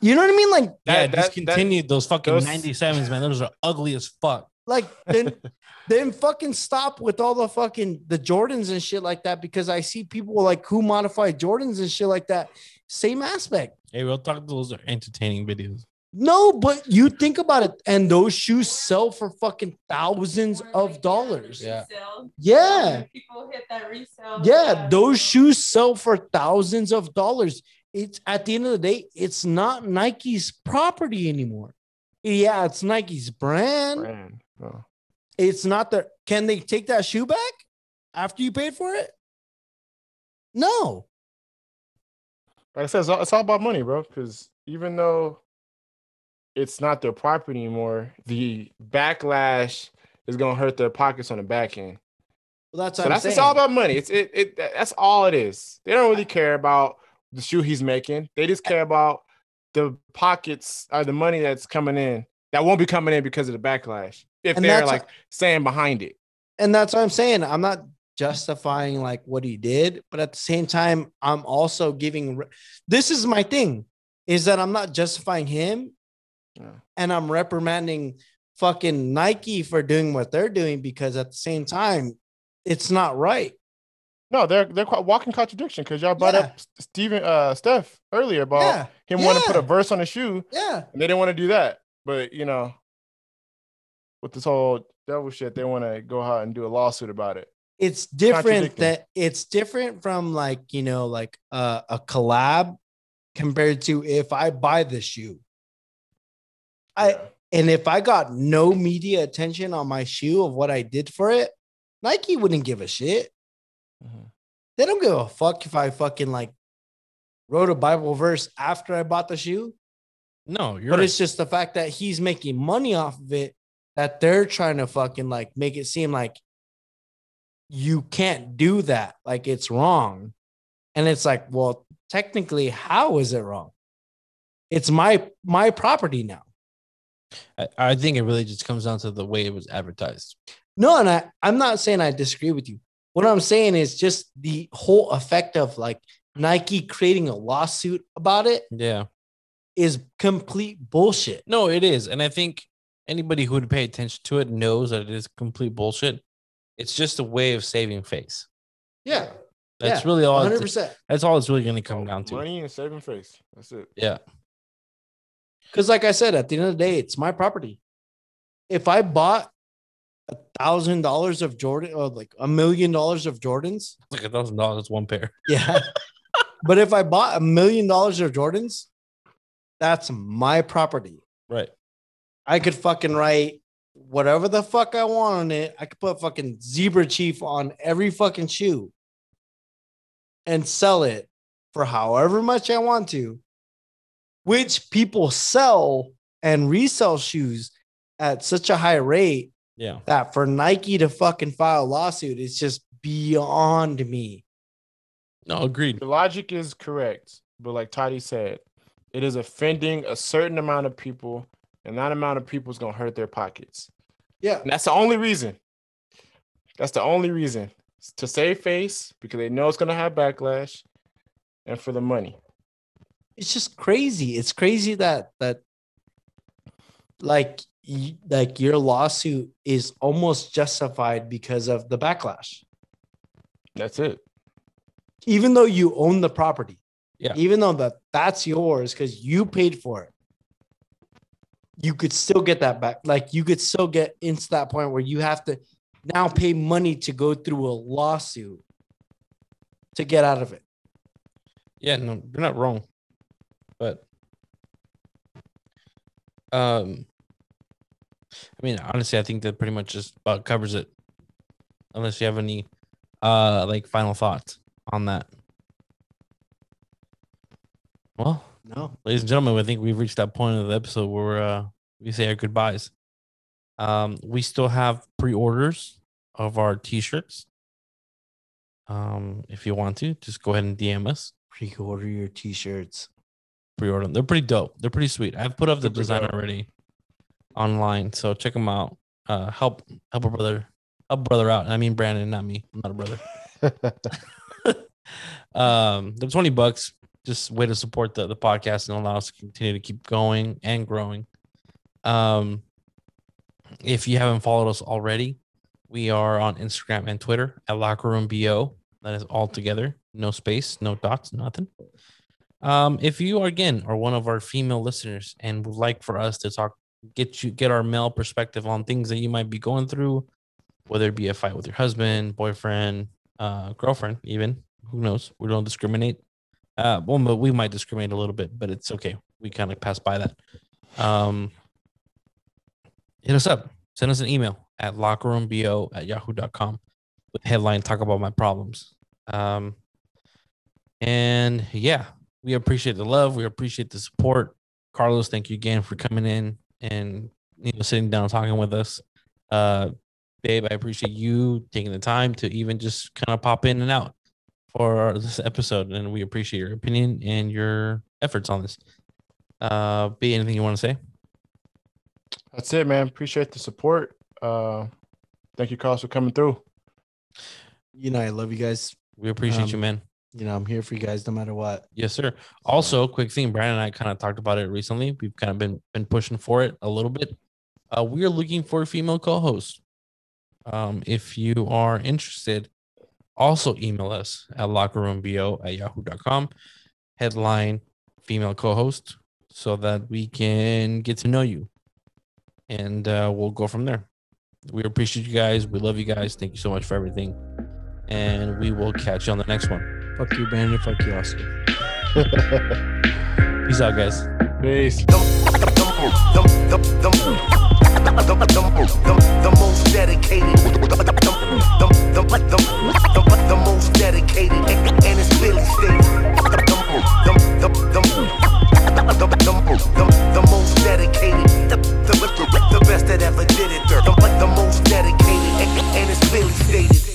You know what I mean? Like, yeah, That- that- discontinued those fucking those- 97s, man. Those are ugly as fuck. Like then <laughs> then fucking stop with all the fucking the Jordans and shit like that because I see people like who modify Jordans and shit like that. Same aspect. Hey, real talk. Those are entertaining videos. No, but you think about it, and those shoes sell for fucking thousands Or, of dollars. Yeah. resale. Yeah. People hit that resale. Yeah, those shoes sell for thousands of dollars. It's at the end of the day, it's not Nike's property anymore. Yeah, it's Nike's brand. Brand. It's not the can they take that shoe back after you paid for it? No. Like I said, it's all, it's all about money, bro. Because even though it's not their property anymore, the backlash is gonna hurt their pockets on the back end. Well, that's So I'm that's saying. it's all about money. It's it, it that's all it is. They don't really care about the shoe he's making. They just care about the pockets or the money that's coming in that won't be coming in because of the backlash. If And they're like saying behind it. and that's what I'm saying. I'm not justifying like what he did, but at the same time, I'm also giving. re- This is my thing, is that I'm not justifying him, Yeah. and I'm reprimanding fucking Nike for doing what they're doing because at the same time, it's not right. No, they're they're quite walking contradiction because y'all brought Yeah. up Stephen uh Steph earlier about yeah, him wanting to put a verse on a shoe. yeah. And they didn't want to do that. But you know, with this whole devil shit, they want to go out and do a lawsuit about it. it's different that it's different from like you know like uh, a collab compared to if i buy the shoe i Yeah. and if i got no media attention on my shoe of what i did for it nike wouldn't give a shit Mhm. they don't give a fuck if i fucking like wrote a bible verse after i bought the shoe No, you're but right. it's just the fact that he's making money off of it that they're trying to fucking like make it seem like you can't do that. Like it's wrong. And it's like, well, technically, how is it wrong? It's my my property now. I, I think it really just comes down to the way it was advertised. No, and I, I'm not saying I disagree with you. What I'm saying is just the whole effect of like Nike creating a lawsuit about it Yeah. is complete bullshit. No, it is. And I think anybody who would pay attention to it knows that it is complete bullshit. It's just a way of saving face. Yeah, That's Yeah, really all. 100. It's, percent that's all it's really going to come down to. Money and saving face. That's it. Yeah. Because, like I said, at the end of the day, it's my property. If I bought a thousand dollars of Jordan, or like a million dollars of Jordans, Like a thousand dollars one pair. yeah. <laughs> but if I bought a million dollars of Jordans, that's my property. Right. I could fucking write whatever the fuck I want on it. I could put fucking zebra chief on every fucking shoe and sell it for however much I want to, which people sell and resell shoes at such a high rate Yeah. that for Nike to fucking file a lawsuit is just beyond me. No, agreed. The logic is correct, but like Toddy said, it is offending a certain amount of people, and that amount of people is gonna hurt their pockets. Yeah. And that's the only reason. That's the only reason It's to save face because they know it's gonna have backlash, and for the money. it's just crazy. It's crazy that that like like your lawsuit is almost justified because of the backlash, That's it. even though you own the property. Yeah. Even though that that's yours because you paid for it, you could still get that back. Like you could still get into that point where you have to now pay money to go through a lawsuit to get out of it. Yeah, no, you're not wrong. But um I mean, honestly, I think that pretty much just about covers it. Unless you have any uh like final thoughts on that. Well, No. ladies and gentlemen, I think we've reached that point of the episode where uh, we say our goodbyes. Um, we still have pre-orders of our t-shirts. Um, if you want to, just go ahead and DM us. Pre-order your t-shirts. Pre-order them. They're pretty dope. They're pretty sweet. I've put up the design dope. already online, so check them out. Uh, help help a brother help a brother out. I mean Brandon, not me. I'm not a brother. <laughs> <laughs> um, the 20 bucks, just way to support the, the podcast and allow us to continue to keep going and growing. Um, if you haven't followed us already, we are on Instagram and Twitter at Locker Room BO. That is all together, no space, no dots, nothing. Um, if you are again are one of our female listeners and would like for us to talk, get you get our male perspective on things that you might be going through, whether it be a fight with your husband, boyfriend, uh, girlfriend, even who knows? We don't discriminate. Uh, well, we might discriminate a little bit, but it's okay. We kind of pass by that. Um, hit us up. Send us an email at lockerroombo at yahoo.com with headline talk about my problems. Um, and yeah, we appreciate the love. We appreciate the support. Carlos, thank you again for coming in and you know sitting down talking with us. Uh, babe, I appreciate you taking the time to even just kind of pop in and out for this episode, and we appreciate your opinion and your efforts on this. Uh, be anything you want to say? That's it, man. Appreciate the support. Uh, thank you, Carlos, for coming through. You know, I love you guys. We appreciate you, Um, man. You know, I'm here for you guys no matter what. Yes, sir. Also, quick thing, Brandon and I kind of talked about it recently. We've kind of been been pushing for it a little bit. Uh, we are looking for a female co-host. Um, if you are interested, also email us at lockerroombo at yahoo.com. Headline female co-host so that we can get to know you. And uh, we'll go from there. We appreciate you guys. We love you guys. Thank you so much for everything. And we will catch you on the next one. Fuck you, Brandon. Fuck you, Oscar. Peace out, guys. Peace. the, the, the, the, the, the, the, the most dedicated the most dedicated, and it's Philly State. The, the, the, the, the, most dedicated, the, the, the, best that ever did it. The, the most dedicated, and it's Philly stated.